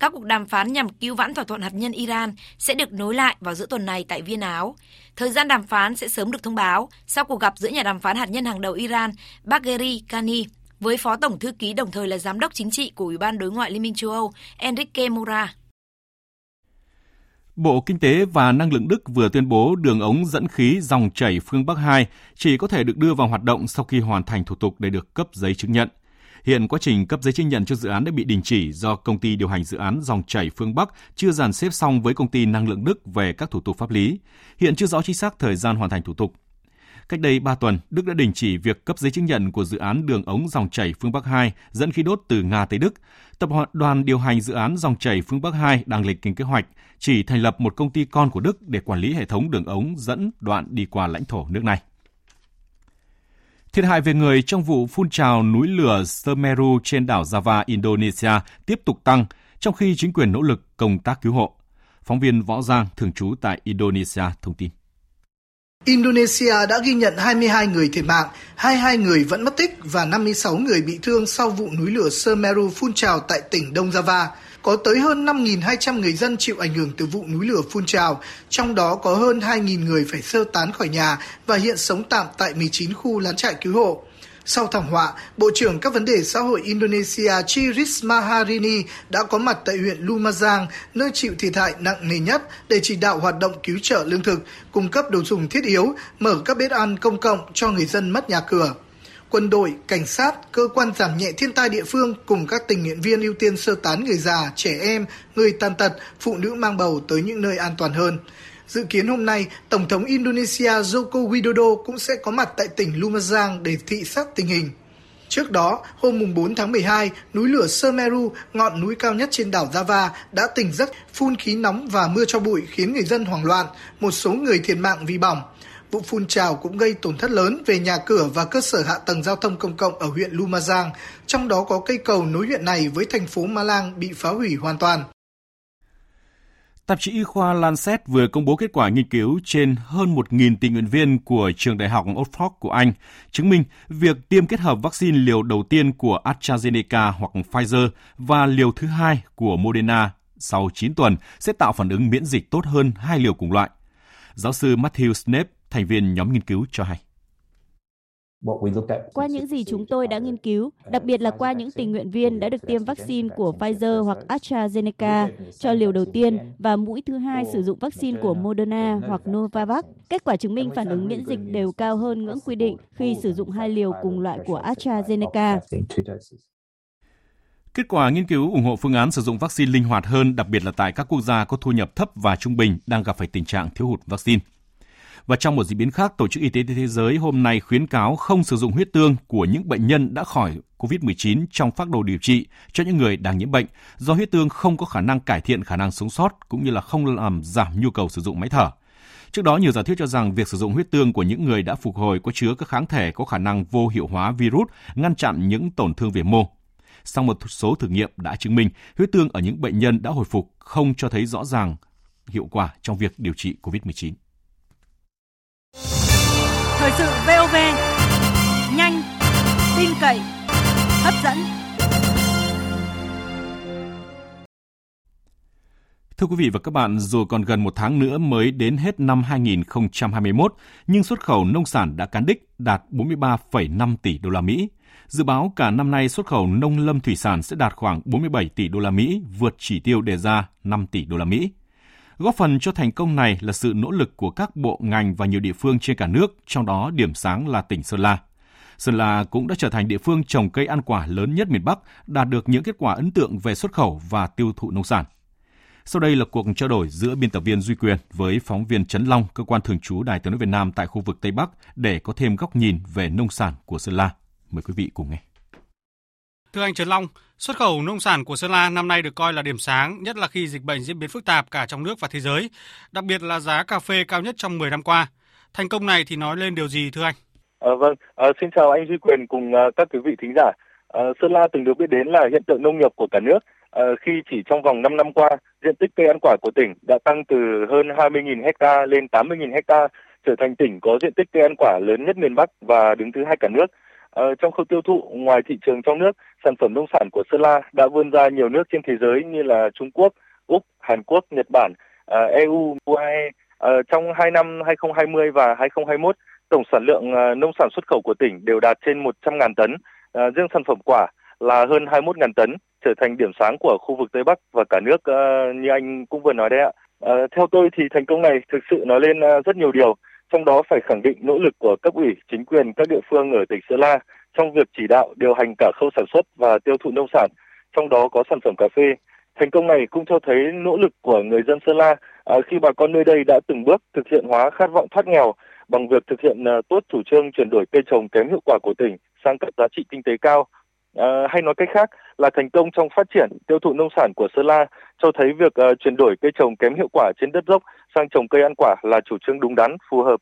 Speaker 24: các cuộc đàm phán nhằm cứu vãn thỏa thuận hạt nhân Iran sẽ được nối lại vào giữa tuần này tại Viên Áo. Thời gian đàm phán sẽ sớm được thông báo sau cuộc gặp giữa nhà đàm phán hạt nhân hàng đầu Iran, Bagheri Kani với Phó Tổng Thư ký đồng thời là Giám đốc Chính trị của Ủy ban Đối ngoại Liên minh châu Âu, Enrique Mora.
Speaker 1: Bộ Kinh tế và Năng lượng Đức vừa tuyên bố đường ống dẫn khí dòng chảy phương Bắc 2 chỉ có thể được đưa vào hoạt động sau khi hoàn thành thủ tục để được cấp giấy chứng nhận. Hiện quá trình cấp giấy chứng nhận cho dự án đã bị đình chỉ do công ty điều hành dự án dòng chảy phương Bắc chưa dàn xếp xong với công ty năng lượng Đức về các thủ tục pháp lý. Hiện chưa rõ chính xác thời gian hoàn thành thủ tục. Cách đây 3 tuần, Đức đã đình chỉ việc cấp giấy chứng nhận của dự án đường ống dòng chảy phương Bắc 2 dẫn khí đốt từ Nga tới Đức. Tập đoàn điều hành dự án dòng chảy phương Bắc 2 đang lịch trình kế hoạch chỉ thành lập một công ty con của Đức để quản lý hệ thống đường ống dẫn đoạn đi qua lãnh thổ nước này. Thiệt hại về người trong vụ phun trào núi lửa Semeru trên đảo Java, Indonesia tiếp tục tăng, trong khi chính quyền nỗ lực công tác cứu hộ. Phóng viên Võ Giang, thường trú tại Indonesia, thông tin.
Speaker 25: Indonesia đã ghi nhận 22 người thiệt mạng, 22 người vẫn mất tích và 56 người bị thương sau vụ núi lửa Semeru phun trào tại tỉnh Đông Java có tới hơn 5.200 người dân chịu ảnh hưởng từ vụ núi lửa phun trào, trong đó có hơn 2.000 người phải sơ tán khỏi nhà và hiện sống tạm tại 19 khu lán trại cứu hộ. Sau thảm họa, Bộ trưởng các vấn đề xã hội Indonesia Tri Risma Harini đã có mặt tại huyện Lumajang, nơi chịu thiệt hại nặng nề nhất để chỉ đạo hoạt động cứu trợ lương thực, cung cấp đồ dùng thiết yếu, mở các bếp ăn công cộng cho người dân mất nhà cửa quân đội, cảnh sát, cơ quan giảm nhẹ thiên tai địa phương cùng các tình nguyện viên ưu tiên sơ tán người già, trẻ em, người tàn tật, phụ nữ mang bầu tới những nơi an toàn hơn. Dự kiến hôm nay, Tổng thống Indonesia Joko Widodo cũng sẽ có mặt tại tỉnh Lumajang để thị sát tình hình. Trước đó, hôm 4 tháng 12, núi lửa Semeru, ngọn núi cao nhất trên đảo Java, đã tỉnh giấc phun khí nóng và mưa cho bụi khiến người dân hoảng loạn, một số người thiệt mạng vì bỏng. Vụ phun trào cũng gây tổn thất lớn về nhà cửa và cơ sở hạ tầng giao thông công cộng ở huyện Lumajang, trong đó có cây cầu nối huyện này với thành phố Malang bị phá hủy hoàn toàn.
Speaker 1: Tạp chí y khoa Lancet vừa công bố kết quả nghiên cứu trên hơn 1.000 tình nguyện viên của trường đại học Oxford của Anh, chứng minh việc tiêm kết hợp vaccine liều đầu tiên của AstraZeneca hoặc Pfizer và liều thứ hai của Moderna sau 9 tuần sẽ tạo phản ứng miễn dịch tốt hơn hai liều cùng loại. Giáo sư Matthew Snape, thành viên nhóm nghiên cứu cho hay.
Speaker 26: Qua những gì chúng tôi đã nghiên cứu, đặc biệt là qua những tình nguyện viên đã được tiêm vaccine của Pfizer hoặc AstraZeneca cho liều đầu tiên và mũi thứ hai sử dụng vaccine của Moderna hoặc Novavax, kết quả chứng minh phản ứng miễn dịch đều cao hơn ngưỡng quy định khi sử dụng hai liều cùng loại của AstraZeneca.
Speaker 1: Kết quả nghiên cứu ủng hộ phương án sử dụng vaccine linh hoạt hơn, đặc biệt là tại các quốc gia có thu nhập thấp và trung bình đang gặp phải tình trạng thiếu hụt vaccine. Và trong một diễn biến khác, Tổ chức Y tế Thế giới hôm nay khuyến cáo không sử dụng huyết tương của những bệnh nhân đã khỏi COVID-19 trong phác đồ điều trị cho những người đang nhiễm bệnh, do huyết tương không có khả năng cải thiện khả năng sống sót cũng như là không làm giảm nhu cầu sử dụng máy thở. Trước đó, nhiều giả thuyết cho rằng việc sử dụng huyết tương của những người đã phục hồi có chứa các kháng thể có khả năng vô hiệu hóa virus, ngăn chặn những tổn thương về mô. Sau một số thử nghiệm đã chứng minh huyết tương ở những bệnh nhân đã hồi phục không cho thấy rõ ràng hiệu quả trong việc điều trị COVID-19.
Speaker 14: Thời sự VOV nhanh, tin cậy, hấp dẫn.
Speaker 1: Thưa quý vị và các bạn, dù còn gần một tháng nữa mới đến hết năm 2021, nhưng xuất khẩu nông sản đã cán đích đạt 43,5 tỷ đô la Mỹ. Dự báo cả năm nay xuất khẩu nông lâm thủy sản sẽ đạt khoảng 47 tỷ đô la Mỹ, vượt chỉ tiêu đề ra 5 tỷ đô la Mỹ. Góp phần cho thành công này là sự nỗ lực của các bộ ngành và nhiều địa phương trên cả nước, trong đó điểm sáng là tỉnh Sơn La. Sơn La cũng đã trở thành địa phương trồng cây ăn quả lớn nhất miền Bắc, đạt được những kết quả ấn tượng về xuất khẩu và tiêu thụ nông sản. Sau đây là cuộc trao đổi giữa biên tập viên Duy Quyền với phóng viên Trấn Long, cơ quan thường trú Đài tiếng nói Việt Nam tại khu vực Tây Bắc để có thêm góc nhìn về nông sản của Sơn La. Mời quý vị cùng nghe.
Speaker 27: Thưa anh Trần Long, xuất khẩu nông sản của Sơn La năm nay được coi là điểm sáng, nhất là khi dịch bệnh diễn biến phức tạp cả trong nước và thế giới, đặc biệt là giá cà phê cao nhất trong 10 năm qua. Thành công này thì nói lên điều gì thưa anh?
Speaker 28: À, vâng, à, xin chào anh Duy Quyền cùng à, các quý vị thính giả. À, Sơn La từng được biết đến là hiện tượng nông nghiệp của cả nước à, khi chỉ trong vòng 5 năm qua, diện tích cây ăn quả của tỉnh đã tăng từ hơn 20.000 ha lên 80.000 ha, trở thành tỉnh có diện tích cây ăn quả lớn nhất miền Bắc và đứng thứ hai cả nước. À, trong khâu tiêu thụ, ngoài thị trường trong nước, sản phẩm nông sản của Sơn La đã vươn ra nhiều nước trên thế giới như là Trung Quốc, Úc, Hàn Quốc, Nhật Bản, à, EU, UAE. À, trong hai năm 2020 và 2021, tổng sản lượng à, nông sản xuất khẩu của tỉnh đều đạt trên 100.000 tấn. Riêng sản phẩm quả là hơn 21.000 tấn, trở thành điểm sáng của khu vực Tây Bắc và cả nước như anh cũng vừa nói đấy ạ. Theo tôi thì thành công này thực sự nói lên rất nhiều điều, trong đó phải khẳng định nỗ lực của cấp ủy, chính quyền các địa phương ở tỉnh Sơn La trong việc chỉ đạo điều hành cả khâu sản xuất và tiêu thụ nông sản, trong đó có sản phẩm cà phê. Thành công này cũng cho thấy nỗ lực của người dân Sơn La à, khi bà con nơi đây đã từng bước thực hiện hóa khát vọng thoát nghèo bằng việc thực hiện à, tốt chủ trương chuyển đổi cây trồng kém hiệu quả của tỉnh sang các giá trị kinh tế cao À, hay nói cách khác là thành công trong phát triển tiêu thụ nông sản của Sơn La cho thấy việc uh, chuyển đổi cây trồng kém hiệu quả trên đất dốc sang trồng cây ăn quả là chủ trương đúng đắn, phù hợp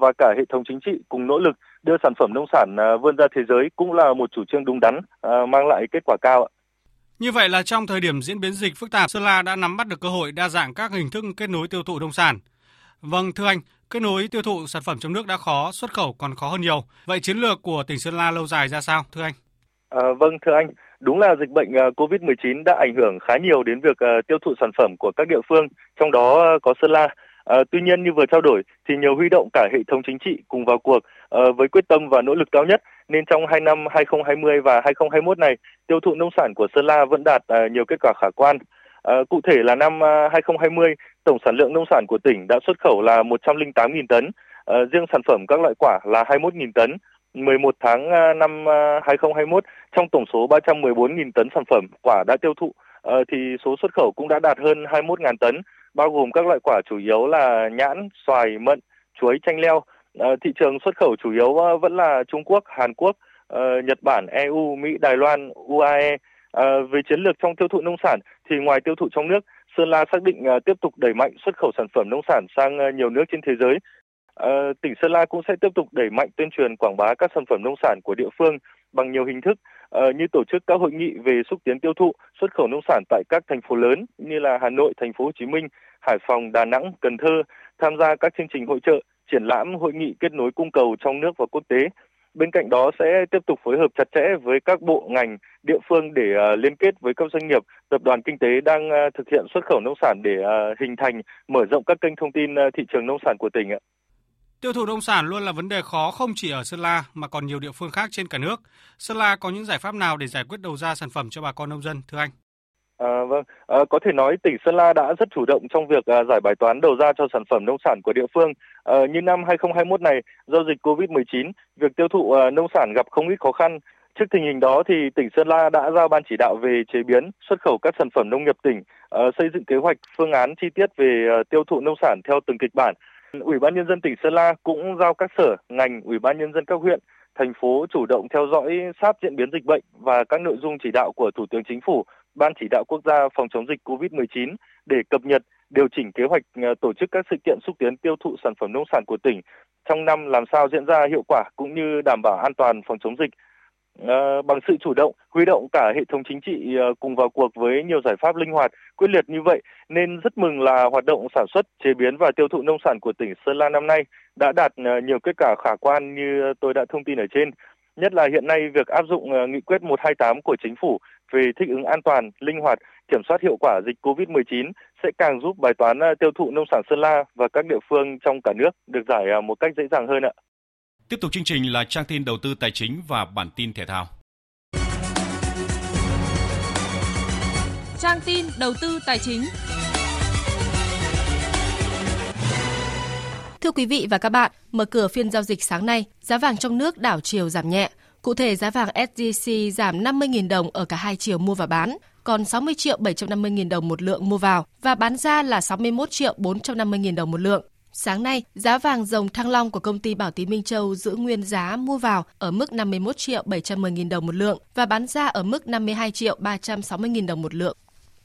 Speaker 28: và cả hệ thống chính trị cùng nỗ lực đưa sản phẩm nông sản uh, vươn ra thế giới cũng là một chủ trương đúng đắn, uh, mang lại kết quả cao.
Speaker 27: Như vậy là trong thời điểm diễn biến dịch phức tạp, Sơn La đã nắm bắt được cơ hội đa dạng các hình thức kết nối tiêu thụ nông sản. Vâng, thưa anh, kết nối tiêu thụ sản phẩm trong nước đã khó, xuất khẩu còn khó hơn nhiều. Vậy chiến lược của tỉnh Sơn La lâu dài ra sao, thưa anh?
Speaker 28: À, vâng thưa anh, đúng là dịch bệnh uh, COVID-19 đã ảnh hưởng khá nhiều đến việc tiêu thụ sản phẩm của các địa phương, trong đó có Sơn La. À, tuy nhiên như vừa trao đổi thì nhiều huy động cả hệ thống chính trị cùng vào cuộc à, với quyết tâm và nỗ lực cao nhất nên trong hai năm 2020 và 2021 này tiêu thụ nông sản của Sơn La vẫn đạt à, nhiều kết quả khả quan. À, cụ thể là năm 2020 tổng sản lượng nông sản của tỉnh đã xuất khẩu là 108.000 tấn, à, riêng sản phẩm các loại quả là 21.000 tấn 11 tháng năm 2021 trong tổng số 314.000 tấn sản phẩm quả đã tiêu thụ thì số xuất khẩu cũng đã đạt hơn 21.000 tấn, bao gồm các loại quả chủ yếu là nhãn, xoài, mận, chuối, chanh leo. Ờ, thị trường xuất khẩu chủ yếu ờ, vẫn là Trung Quốc, Hàn Quốc, ờ, Nhật Bản, EU, Mỹ, Đài Loan, UAE. Về chiến lược trong tiêu thụ nông sản thì ngoài tiêu thụ trong nước, Sơn La xác định tiếp tục đẩy mạnh xuất khẩu sản phẩm nông sản sang nhiều nước trên thế giới À, tỉnh Sơn La cũng sẽ tiếp tục đẩy mạnh tuyên truyền quảng bá các sản phẩm nông sản của địa phương bằng nhiều hình thức à, như tổ chức các hội nghị về xúc tiến tiêu thụ, xuất khẩu nông sản tại các thành phố lớn như là Hà Nội, Thành phố Hồ Chí Minh, Hải Phòng, Đà Nẵng, Cần Thơ, tham gia các chương trình hội trợ, triển lãm, hội nghị kết nối cung cầu trong nước và quốc tế. Bên cạnh đó sẽ tiếp tục phối hợp chặt chẽ với các bộ ngành, địa phương để uh, liên kết với các doanh nghiệp, tập đoàn kinh tế đang uh, thực hiện xuất khẩu nông sản để uh, hình thành, mở rộng các kênh thông tin uh, thị trường nông sản của tỉnh ạ.
Speaker 27: Tiêu thụ nông sản luôn là vấn đề khó không chỉ ở Sơn La mà còn nhiều địa phương khác trên cả nước. Sơn La có những giải pháp nào để giải quyết đầu ra sản phẩm cho bà con nông dân thưa anh?
Speaker 28: À, vâng, à, có thể nói tỉnh Sơn La đã rất chủ động trong việc à, giải bài toán đầu ra cho sản phẩm nông sản của địa phương. À, như năm 2021 này, do dịch Covid-19, việc tiêu thụ à, nông sản gặp không ít khó khăn. Trước tình hình đó thì tỉnh Sơn La đã giao ban chỉ đạo về chế biến, xuất khẩu các sản phẩm nông nghiệp tỉnh, uh, xây dựng kế hoạch phương án chi tiết về uh, tiêu thụ nông sản theo từng kịch bản Ủy ban nhân dân tỉnh Sơn La cũng giao các sở, ngành, ủy ban nhân dân các huyện, thành phố chủ động theo dõi sát diễn biến dịch bệnh và các nội dung chỉ đạo của Thủ tướng Chính phủ, Ban chỉ đạo quốc gia phòng chống dịch COVID-19 để cập nhật, điều chỉnh kế hoạch ờ, tổ chức các sự kiện xúc tiến tiêu thụ sản phẩm nông sản của tỉnh trong năm làm sao diễn ra hiệu quả cũng như đảm bảo an toàn phòng chống dịch. Ờ, bằng sự chủ động huy động cả hệ thống chính trị ờ, cùng vào cuộc với nhiều giải pháp linh hoạt quyết liệt như vậy nên rất mừng là hoạt động sản xuất chế biến và tiêu thụ nông sản của tỉnh Sơn La năm nay đã đạt ờ, nhiều kết quả khả quan như tôi đã thông tin ở trên nhất là hiện nay việc áp dụng nghị quyết 128 của chính phủ về thích ứng an toàn, linh hoạt, kiểm soát hiệu quả dịch COVID-19 sẽ càng giúp bài toán tiêu thụ nông sản Sơn La và các địa phương trong cả nước được giải một cách dễ dàng hơn ạ.
Speaker 1: Tiếp tục chương trình là trang tin đầu tư tài chính và bản tin thể thao.
Speaker 29: Trang tin đầu tư tài chính. Thưa quý vị và các bạn, mở cửa phiên giao dịch sáng nay, giá vàng trong nước đảo chiều giảm nhẹ. Cụ thể giá vàng SJC giảm 50.000 đồng ở cả hai chiều mua và bán, còn 60 triệu 750.000 đồng một lượng mua vào và bán ra là 61 triệu 450.000 đồng một lượng. Sáng nay, giá vàng dòng thăng long của công ty Bảo Tín Minh Châu giữ nguyên giá mua vào ở mức 51 triệu 710 nghìn đồng một lượng và bán ra ở mức 52 triệu 360 nghìn đồng một lượng.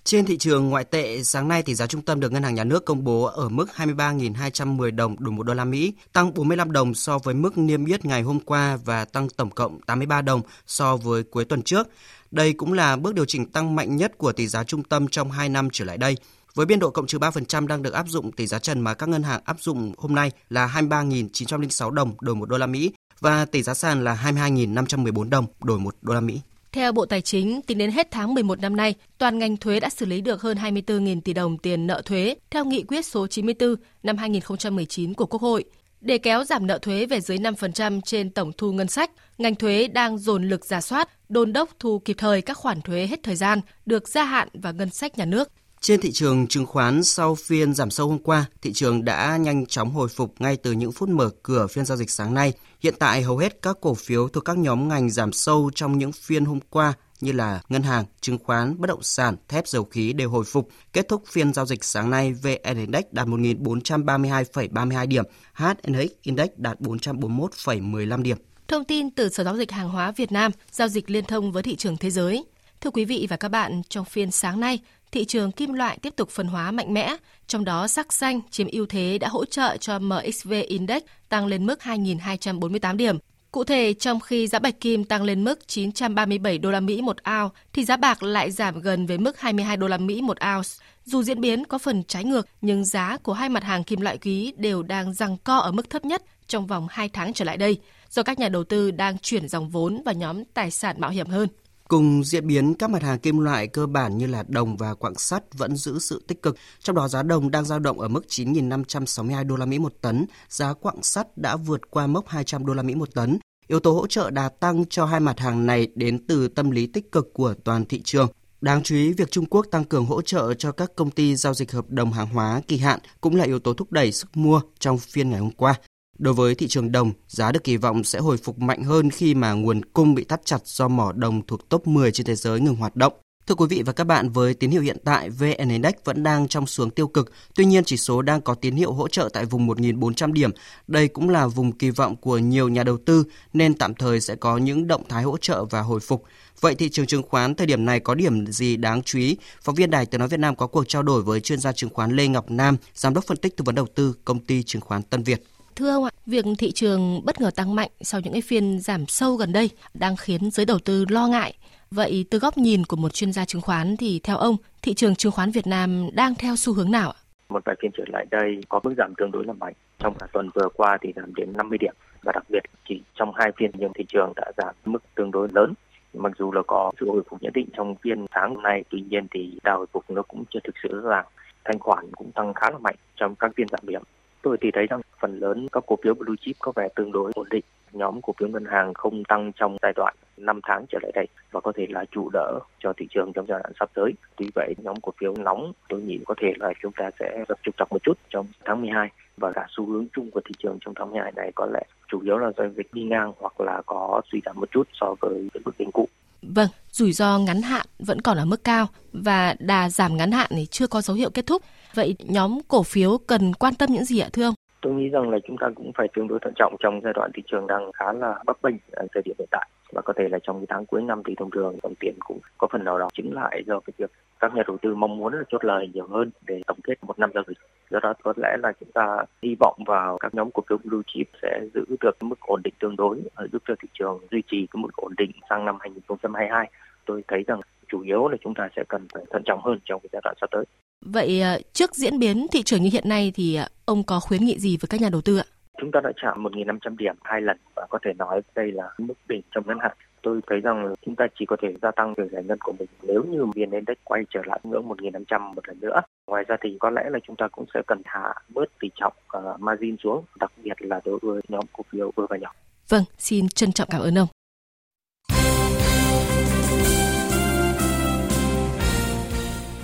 Speaker 30: Trên thị trường ngoại tệ, sáng nay tỷ giá trung tâm được Ngân hàng Nhà nước công bố ở mức 23.210 đồng đổi một đô la Mỹ, tăng 45 đồng so với mức niêm yết ngày hôm qua và tăng tổng cộng 83 đồng so với cuối tuần trước. Đây cũng là bước điều chỉnh tăng mạnh nhất của tỷ giá trung tâm trong 2 năm trở lại đây. Với biên độ cộng trừ 3% đang được áp dụng, tỷ giá trần mà các ngân hàng áp dụng hôm nay là 23.906 đồng đổi 1 đô la Mỹ và tỷ giá sàn là 22.514 đồng đổi 1 đô la Mỹ.
Speaker 29: Theo Bộ Tài chính, tính đến hết tháng 11 năm nay, toàn ngành thuế đã xử lý được hơn 24.000 tỷ đồng tiền nợ thuế theo nghị quyết số 94 năm 2019 của Quốc hội. Để kéo giảm nợ thuế về dưới 5% trên tổng thu ngân sách, ngành thuế đang dồn lực giả soát, đôn đốc thu kịp thời các khoản thuế hết thời gian được gia hạn vào ngân sách nhà nước.
Speaker 30: Trên thị trường chứng khoán sau phiên giảm sâu hôm qua, thị trường đã nhanh chóng hồi phục ngay từ những phút mở cửa phiên giao dịch sáng nay. Hiện tại hầu hết các cổ phiếu thuộc các nhóm ngành giảm sâu trong những phiên hôm qua như là ngân hàng, chứng khoán, bất động sản, thép dầu khí đều hồi phục. Kết thúc phiên giao dịch sáng nay, VN Index đạt 1.432,32 điểm, HNX Index đạt 441,15 điểm.
Speaker 29: Thông tin từ Sở Giao dịch Hàng hóa Việt Nam, giao dịch liên thông với thị trường thế giới. Thưa quý vị và các bạn, trong phiên sáng nay, thị trường kim loại tiếp tục phân hóa mạnh mẽ, trong đó sắc xanh chiếm ưu thế đã hỗ trợ cho MXV Index tăng lên mức 2.248 điểm. Cụ thể, trong khi giá bạch kim tăng lên mức 937 đô la Mỹ một ounce, thì giá bạc lại giảm gần với mức 22 đô la Mỹ một ounce. Dù diễn biến có phần trái ngược, nhưng giá của hai mặt hàng kim loại quý đều đang giằng co ở mức thấp nhất trong vòng 2 tháng trở lại đây, do các nhà đầu tư đang chuyển dòng vốn vào nhóm tài sản mạo hiểm hơn.
Speaker 30: Cùng diễn biến các mặt hàng kim loại cơ bản như là đồng và quặng sắt vẫn giữ sự tích cực, trong đó giá đồng đang dao động ở mức 9.562 đô la Mỹ một tấn, giá quặng sắt đã vượt qua mốc 200 đô la Mỹ một tấn. Yếu tố hỗ trợ đà tăng cho hai mặt hàng này đến từ tâm lý tích cực của toàn thị trường. Đáng chú ý, việc Trung Quốc tăng cường hỗ trợ cho các công ty giao dịch hợp đồng hàng hóa kỳ hạn cũng là yếu tố thúc đẩy sức mua trong phiên ngày hôm qua. Đối với thị trường đồng, giá được kỳ vọng sẽ hồi phục mạnh hơn khi mà nguồn cung bị thắt chặt do mỏ đồng thuộc top 10 trên thế giới ngừng hoạt động. Thưa quý vị và các bạn, với tín hiệu hiện tại, VN Index vẫn đang trong xuống tiêu cực, tuy nhiên chỉ số đang có tín hiệu hỗ trợ tại vùng 1.400 điểm. Đây cũng là vùng kỳ vọng của nhiều nhà đầu tư nên tạm thời sẽ có những động thái hỗ trợ và hồi phục. Vậy thị trường chứng khoán thời điểm này có điểm gì đáng chú ý? Phóng viên Đài Tiếng nói Việt Nam có cuộc trao đổi với chuyên gia chứng khoán Lê Ngọc Nam, giám đốc phân tích tư vấn đầu tư công ty chứng khoán Tân Việt.
Speaker 29: Thưa ông ạ, việc thị trường bất ngờ tăng mạnh sau những cái phiên giảm sâu gần đây đang khiến giới đầu tư lo ngại. Vậy từ góc nhìn của một chuyên gia chứng khoán thì theo ông, thị trường chứng khoán Việt Nam đang theo xu hướng nào ạ?
Speaker 31: Một vài phiên trở lại đây có mức giảm tương đối là mạnh. Trong cả tuần vừa qua thì giảm đến 50 điểm và đặc biệt chỉ trong hai phiên nhưng thị trường đã giảm mức tương đối lớn mặc dù là có sự hồi phục nhất định trong phiên sáng hôm nay tuy nhiên thì đà hồi phục nó cũng chưa thực sự rõ ràng thanh khoản cũng tăng khá là mạnh trong các phiên giảm điểm tôi thì thấy rằng phần lớn các cổ phiếu blue chip có vẻ tương đối ổn định nhóm cổ phiếu ngân hàng không tăng trong giai đoạn 5 tháng trở lại đây và có thể là chủ đỡ cho thị trường trong giai đoạn sắp tới. Tuy vậy, nhóm cổ phiếu nóng tôi nghĩ có thể là chúng ta sẽ gặp trục trặc một chút trong tháng 12 và cả xu hướng chung của thị trường trong tháng 12 này có lẽ chủ yếu là do việc đi ngang hoặc là có suy giảm một chút so với những mức đỉnh cũ.
Speaker 29: Vâng, rủi ro ngắn hạn vẫn còn ở mức cao và đà giảm ngắn hạn thì chưa có dấu hiệu kết thúc. Vậy nhóm cổ phiếu cần quan tâm những gì ạ thưa ông?
Speaker 31: Tôi nghĩ rằng là chúng ta cũng phải tương đối thận trọng trong giai đoạn thị trường đang khá là bấp bênh ở thời điểm hiện tại và có thể là trong cái tháng cuối năm thì thông thường dòng tiền cũng có phần nào đó chứng lại do cái việc các nhà đầu tư mong muốn là chốt lời nhiều hơn để tổng kết một năm giao dịch. Do đó có lẽ là chúng ta hy vọng vào các nhóm cổ phiếu blue chip sẽ giữ được mức ổn định tương đối giúp cho thị trường duy trì cái mức ổn định sang năm 2022. Tôi thấy rằng chủ yếu là chúng ta sẽ cần phải thận trọng hơn trong cái giai đoạn sắp tới.
Speaker 29: Vậy ờ, trước diễn biến thị trường như hiện nay thì ờ, ông có khuyến nghị gì với các nhà đầu tư ạ?
Speaker 31: Chúng ta đã chạm 1.500 điểm hai lần và có thể nói đây là mức đỉnh trong ngắn hạn. Tôi thấy rằng chúng ta chỉ có thể gia tăng việc giải ngân của mình nếu như VN Index quay trở lại ngưỡng 1.500 một lần nữa. Ngoài ra thì có lẽ là chúng ta cũng sẽ cần hạ bớt tỷ trọng uh, margin xuống, đặc biệt là đối với nhóm cổ phiếu vừa và nhỏ.
Speaker 29: Vâng, xin trân trọng cảm ơn ông.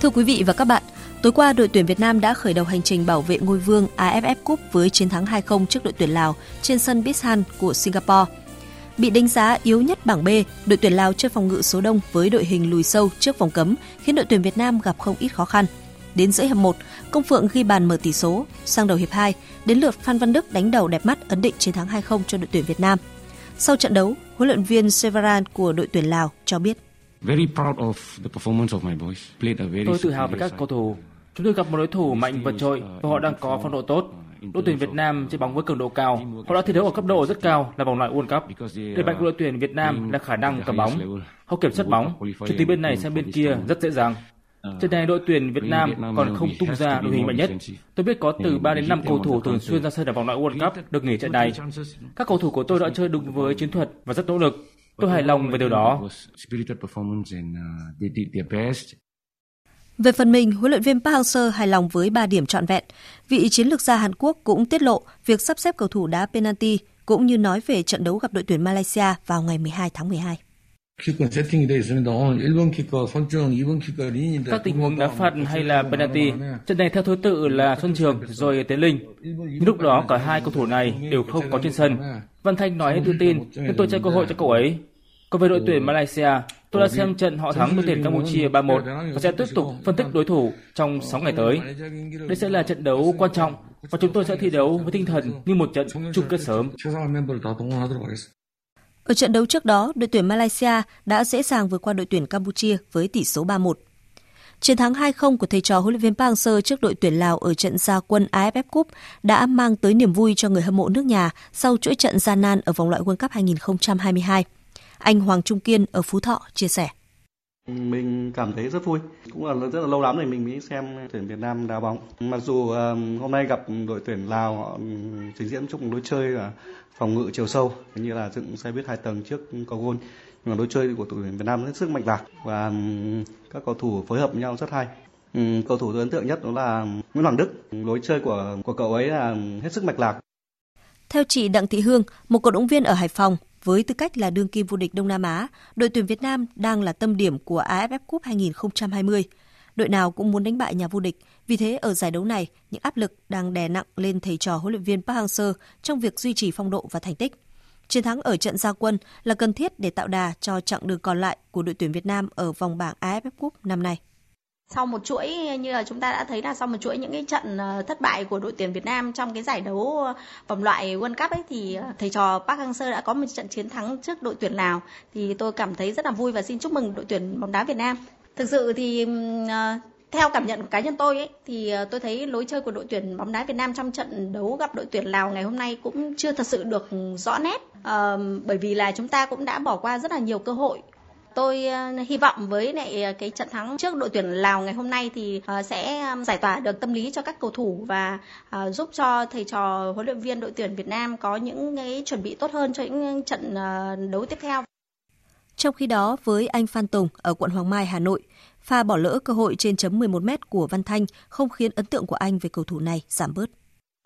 Speaker 32: Thưa quý vị và các bạn, tối qua đội tuyển Việt Nam đã khởi đầu hành trình bảo vệ ngôi vương AFF Cup với chiến thắng 2-0 trước đội tuyển Lào trên sân Bishan của Singapore. Bị đánh giá yếu nhất bảng B, đội tuyển Lào chơi phòng ngự số đông với đội hình lùi sâu trước vòng cấm khiến đội tuyển Việt Nam gặp không ít khó khăn. đến giữa hiệp 1, Công Phượng ghi bàn mở tỷ số. Sang đầu hiệp 2, đến lượt Phan Văn Đức đánh đầu đẹp mắt ấn định chiến thắng 2-0 cho đội tuyển Việt Nam. Sau trận đấu, huấn luyện viên Severan của đội tuyển Lào cho biết.
Speaker 33: Tôi tự hào về các cầu thủ. Chúng tôi gặp một đối thủ mạnh vượt trội và họ đang có phong độ tốt. Đội tuyển Việt Nam chơi bóng với cường độ cao. Họ đã thi đấu ở cấp độ rất cao là vòng loại World Cup. Điểm mạnh của đội tuyển Việt Nam là khả năng cầm bóng. Họ kiểm soát bóng, chuyển từ bên này sang bên kia rất dễ dàng. Trận này đội tuyển Việt Nam còn không tung ra đội hình mạnh nhất. Tôi biết có từ 3 đến 5 cầu thủ thường xuyên ra sân ở vòng loại World Cup được nghỉ trận này. Các cầu thủ của tôi đã chơi đúng với chiến thuật và rất nỗ lực. Tôi hài lòng về điều đó.
Speaker 32: Về phần mình, huấn luyện viên Park Hang-seo hài lòng với 3 điểm trọn vẹn. Vị chiến lược gia Hàn Quốc cũng tiết lộ việc sắp xếp cầu thủ đá penalty cũng như nói về trận đấu gặp đội tuyển Malaysia vào ngày 12 tháng 12.
Speaker 33: Các tình huống đá phạt hay là penalty, trận này theo thứ tự là Xuân Trường rồi Tiến Linh. Nhưng lúc đó cả hai cầu thủ này đều không có trên sân. Văn Thanh nói tự tin nên tôi cho cơ hội cho cậu ấy. Còn về đội tuyển Malaysia, tôi đã xem trận họ thắng đội tuyển Campuchia 3-1 và sẽ tiếp tục phân tích đối thủ trong 6 ngày tới. Đây sẽ là trận đấu quan trọng và chúng tôi sẽ thi đấu với tinh thần như một trận chung kết sớm.
Speaker 32: Ở trận đấu trước đó, đội tuyển Malaysia đã dễ dàng vượt qua đội tuyển Campuchia với tỷ số 3-1. Chiến thắng 2-0 của thầy trò huấn luyện viên Park Hang-seo trước đội tuyển Lào ở trận gia quân AFF Cup đã mang tới niềm vui cho người hâm mộ nước nhà sau chuỗi trận gian nan ở vòng loại World Cup 2022. Anh Hoàng Trung Kiên ở Phú Thọ chia sẻ.
Speaker 34: Mình cảm thấy rất vui. Cũng là rất là lâu lắm rồi mình mới xem tuyển Việt Nam đá bóng. Mặc dù hôm nay gặp đội tuyển Lào họ trình diễn chung đối chơi là phòng ngự chiều sâu như là dựng xe buýt hai tầng trước cầu gôn nhưng mà đối chơi của đội tuyển Việt Nam rất sức mạnh lạc và các cầu thủ phối hợp với nhau rất hay. Cầu thủ tôi ấn tượng nhất đó là Nguyễn Hoàng Đức. Lối chơi của của cậu ấy là hết sức mạch lạc.
Speaker 32: Theo chị Đặng Thị Hương, một cổ động viên ở Hải Phòng, với tư cách là đương kim vô địch Đông Nam Á, đội tuyển Việt Nam đang là tâm điểm của AFF Cup 2020. Đội nào cũng muốn đánh bại nhà vô địch, vì thế ở giải đấu này, những áp lực đang đè nặng lên thầy trò huấn luyện viên Park Hang-seo trong việc duy trì phong độ và thành tích. Chiến thắng ở trận gia quân là cần thiết để tạo đà cho chặng đường còn lại của đội tuyển Việt Nam ở vòng bảng AFF Cup năm nay.
Speaker 31: Sau một chuỗi như là chúng ta đã thấy là sau một chuỗi những cái trận ờ, thất bại của đội tuyển Việt Nam trong cái giải đấu ờ, vòng loại World Cup ấy thì ờ, thầy trò Park Hang-seo đã có một trận chiến thắng trước đội tuyển Lào thì tôi cảm thấy rất là vui và xin chúc mừng đội tuyển bóng đá Việt Nam. Thực sự thì theo cảm nhận của cá nhân tôi ấy, thì tôi thấy lối chơi của đội tuyển bóng đá Việt Nam trong trận đấu gặp đội tuyển Lào ngày hôm nay cũng chưa thật sự được rõ nét à, bởi vì là chúng ta cũng đã bỏ qua rất là nhiều cơ hội tôi ờ, hy vọng với lại ờ, cái trận thắng trước đội tuyển Lào ngày hôm nay thì ờ, sẽ giải tỏa được tâm lý cho các cầu thủ và giúp cho thầy trò huấn luyện viên đội tuyển Việt Nam có những cái chuẩn bị tốt hơn cho những trận đấu tiếp theo.
Speaker 32: Trong khi đó, với anh Phan Tùng ở quận Hoàng Mai, Hà Nội, pha bỏ lỡ cơ hội trên chấm 11 m của Văn Thanh không khiến ấn tượng của anh về cầu thủ này giảm bớt.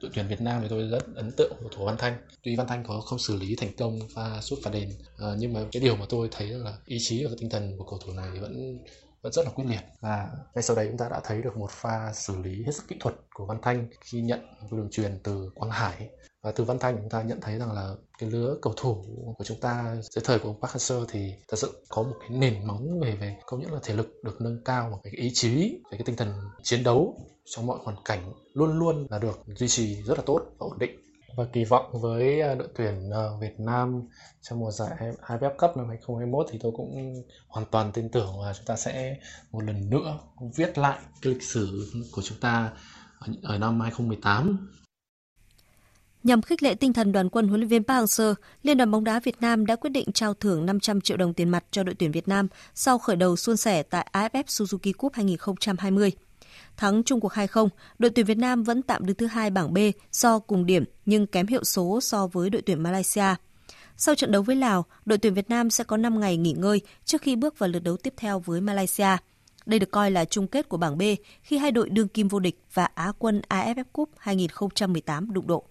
Speaker 35: Đội tuyển Việt Nam thì tôi rất ấn tượng của thủ Văn Thanh. Tuy Văn Thanh có không xử lý thành công pha sút phạt đền, ờ, nhưng mà cái điều mà tôi thấy là ý chí và tinh thần của cầu thủ này vẫn vẫn rất là quyết liệt và ngay sau đấy chúng ta đã thấy được một pha xử lý hết sức kỹ thuật của Văn Thanh khi nhận đường truyền từ Quang Hải và từ Văn Thanh chúng ta nhận thấy rằng là cái lứa cầu thủ của chúng ta dưới thời của Park Hang-seo thì thật sự có một cái nền móng về về không những là thể lực được nâng cao mà cái ý chí về cái tinh thần chiến đấu trong mọi hoàn cảnh luôn luôn là được duy trì rất là tốt và ổn định. Và kỳ vọng với à, đội tuyển à, Việt Nam trong mùa giải AFF Cup năm 2021 thì tôi cũng hoàn toàn tin tưởng là chúng ta sẽ một lần nữa viết lại cái lịch sử của chúng ta ở năm 2018
Speaker 32: Nhằm khích lệ tinh thần đoàn quân huấn luyện viên Park Hang-seo, Liên đoàn bóng đá Việt Nam đã quyết định trao thưởng 500 triệu đồng tiền mặt cho đội tuyển Việt Nam sau khởi đầu suôn sẻ tại AFF Suzuki Cup 2020. Thắng chung cuộc 2-0, đội tuyển Việt Nam vẫn tạm đứng thứ hai bảng B do cùng điểm nhưng kém hiệu số so với đội tuyển Malaysia. Sau trận đấu với Lào, đội tuyển Việt Nam sẽ có 5 ngày nghỉ ngơi trước khi bước vào lượt đấu tiếp theo với Malaysia. Đây được coi là chung kết của bảng B khi hai đội đương kim vô địch và Á quân AFF Cup 2018 đụng độ.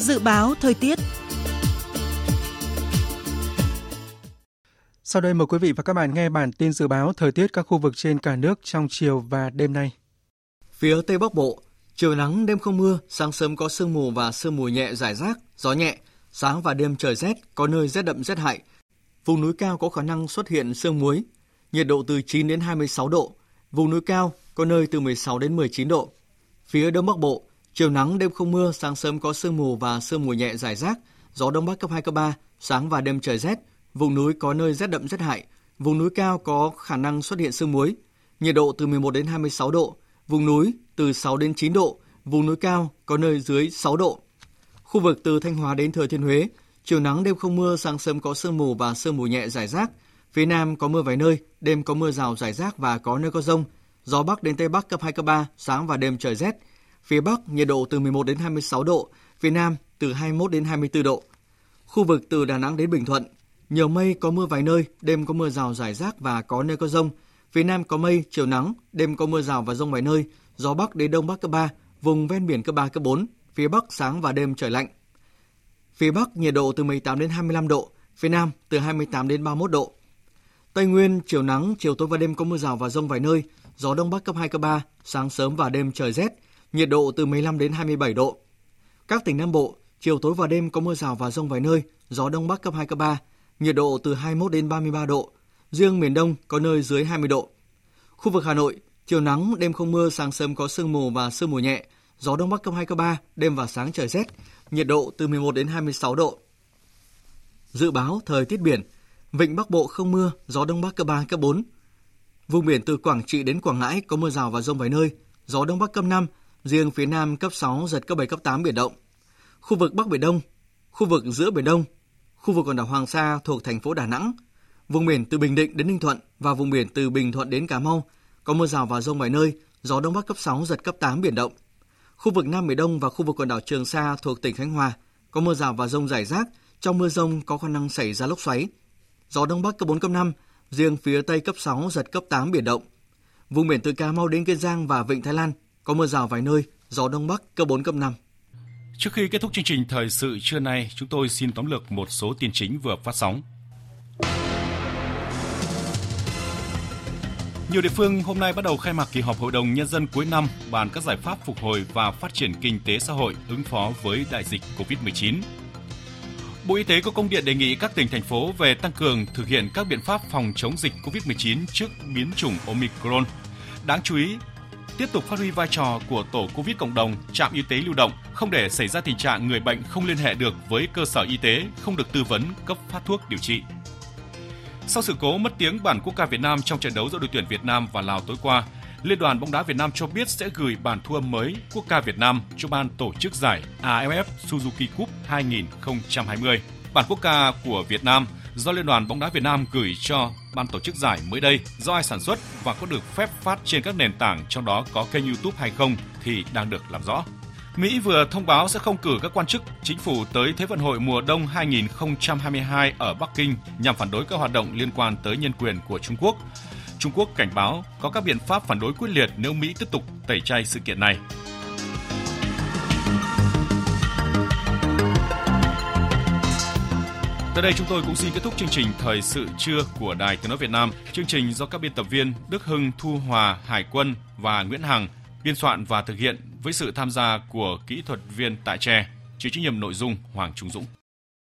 Speaker 36: Dự báo thời tiết
Speaker 19: Sau đây mời quý vị và các bạn nghe bản tin dự báo thời tiết các khu vực trên cả nước trong chiều và đêm nay.
Speaker 37: Phía Tây Bắc Bộ, chiều nắng đêm không mưa, sáng sớm có sương mù và sương mù nhẹ rải rác, gió nhẹ, sáng và đêm trời rét, có nơi rét đậm rét hại. Vùng núi cao có khả năng xuất hiện sương muối.
Speaker 35: nhiệt độ từ 9 đến 26 độ. Vùng núi cao có nơi từ 16 đến 19 độ. Phía Đông Bắc Bộ, chiều nắng đêm không mưa, sáng sớm có sương mù và sương mù nhẹ rải rác, gió Đông Bắc cấp 2, cấp 3, sáng và đêm trời rét, vùng núi có nơi rét đậm rét hại, vùng núi cao có khả năng xuất hiện sương muối, nhiệt độ từ 11 đến 26 độ, vùng núi từ 6 đến 9 độ, vùng núi cao có nơi dưới 6 độ. Khu vực từ Thanh Hóa đến Thừa Thiên Huế, chiều nắng đêm không mưa, sáng sớm có sương mù và sương mù nhẹ rải rác, phía Nam có mưa vài nơi, đêm có mưa rào rải rác và có nơi có rông, gió Bắc đến Tây Bắc cấp 2, cấp 3, sáng và đêm trời rét. Phía Bắc nhiệt độ từ 11 đến 26 độ, phía Nam từ 21 đến 24 độ. Khu vực từ Đà Nẵng đến Bình Thuận, nhiều mây có mưa vài nơi, đêm có mưa rào rải rác và có nơi có rông. Phía Nam có mây, chiều nắng, đêm có mưa rào và rông vài nơi, gió Bắc đến Đông Bắc cấp 3, vùng ven biển cấp 3, cấp 4, phía Bắc sáng và đêm trời lạnh. Phía Bắc nhiệt độ từ 18 đến 25 độ, phía Nam từ 28 đến 31 độ. Tây Nguyên chiều nắng, chiều tối và đêm có mưa rào và rông vài nơi, gió Đông Bắc cấp 2, cấp 3, sáng sớm và đêm trời rét, nhiệt độ từ 15 đến 27 độ. Các tỉnh Nam Bộ, chiều tối và đêm có mưa rào và rông vài nơi, gió Đông Bắc cấp 2, cấp 3, nhiệt độ từ 21 đến 33 độ. Riêng miền Đông có nơi dưới 20 độ. Khu vực Hà Nội, chiều nắng, đêm không mưa, sáng sớm có sương mù và sương mù nhẹ, gió Đông Bắc cấp 2, cấp 3, đêm và sáng trời rét, nhiệt độ từ 11 đến 26 độ. Dự báo thời tiết biển, Vịnh Bắc Bộ không mưa, gió Đông Bắc cấp 3, cấp 4. Vùng biển từ Quảng Trị đến Quảng Ngãi có mưa rào và rông vài nơi, gió Đông Bắc cấp 5, riêng phía Nam cấp 6, giật cấp 7, cấp 8 biển động. Khu vực Bắc Biển Đông, khu vực giữa Biển Đông, khu vực quần đảo Hoàng Sa thuộc thành phố Đà Nẵng, vùng biển từ Bình Định đến Ninh Thuận và vùng biển từ Bình Thuận đến Cà Mau có mưa rào và rông vài nơi, gió Đông Bắc cấp 6, giật cấp 8 biển động. Khu vực Nam Biển Đông và khu vực quần đảo Trường Sa thuộc tỉnh Khánh Hòa có mưa rào và rông rải rác, trong mưa rông có khả năng xảy ra lốc xoáy. Gió Đông Bắc cấp 4, cấp 5, riêng phía Tây cấp 6, giật cấp 8 biển động. Vùng biển từ Cà Mau đến Kiên Giang và Vịnh Thái Lan có mưa rào vài nơi, gió Đông Bắc cấp 4, cấp 5.
Speaker 1: Trước khi kết thúc chương trình thời sự trưa nay, chúng tôi xin tóm lược một số tin chính vừa phát sóng. Nhiều địa phương hôm nay bắt đầu khai mạc kỳ họp Hội đồng Nhân dân cuối năm bàn các giải pháp phục hồi và phát triển kinh tế xã hội ứng phó với đại dịch COVID-19. Bộ Y tế có công điện đề nghị các tỉnh, thành phố về tăng cường thực hiện các biện pháp phòng chống dịch COVID-19 trước biến chủng Omicron. Đáng chú ý, tiếp tục phát huy vai trò của tổ COVID cộng đồng, trạm y tế lưu động, không để xảy ra tình trạng người bệnh không liên hệ được với cơ sở y tế, không được tư vấn, cấp phát thuốc điều trị. Sau sự cố mất tiếng bản quốc ca Việt Nam trong trận đấu giữa đội tuyển Việt Nam và Lào tối qua, Liên đoàn bóng đá Việt Nam cho biết sẽ gửi bản thu âm mới quốc ca Việt Nam cho ban tổ chức giải AFF Suzuki Cup 2020. Bản quốc ca của Việt Nam do Liên đoàn bóng đá Việt Nam gửi cho ban tổ chức giải mới đây do ai sản xuất và có được phép phát trên các nền tảng, trong đó có kênh YouTube hay không thì đang được làm rõ. Mỹ vừa thông báo sẽ không cử các quan chức chính phủ tới Thế vận hội mùa đông 2022 ở Bắc Kinh nhằm phản đối các hoạt động liên quan tới nhân quyền của Trung Quốc. Trung Quốc cảnh báo có các biện pháp phản đối quyết liệt nếu Mỹ tiếp tục tẩy chay sự kiện này. Tới đây chúng tôi cũng xin kết thúc chương trình Thời sự trưa của Đài Tiếng Nói Việt Nam. Chương trình do các biên tập viên Đức Hưng, Thu Hòa, Hải Quân và Nguyễn Hằng biên soạn và thực hiện với sự tham gia của kỹ thuật viên tại tre, chịu trách nhiệm nội dung Hoàng Trung Dũng.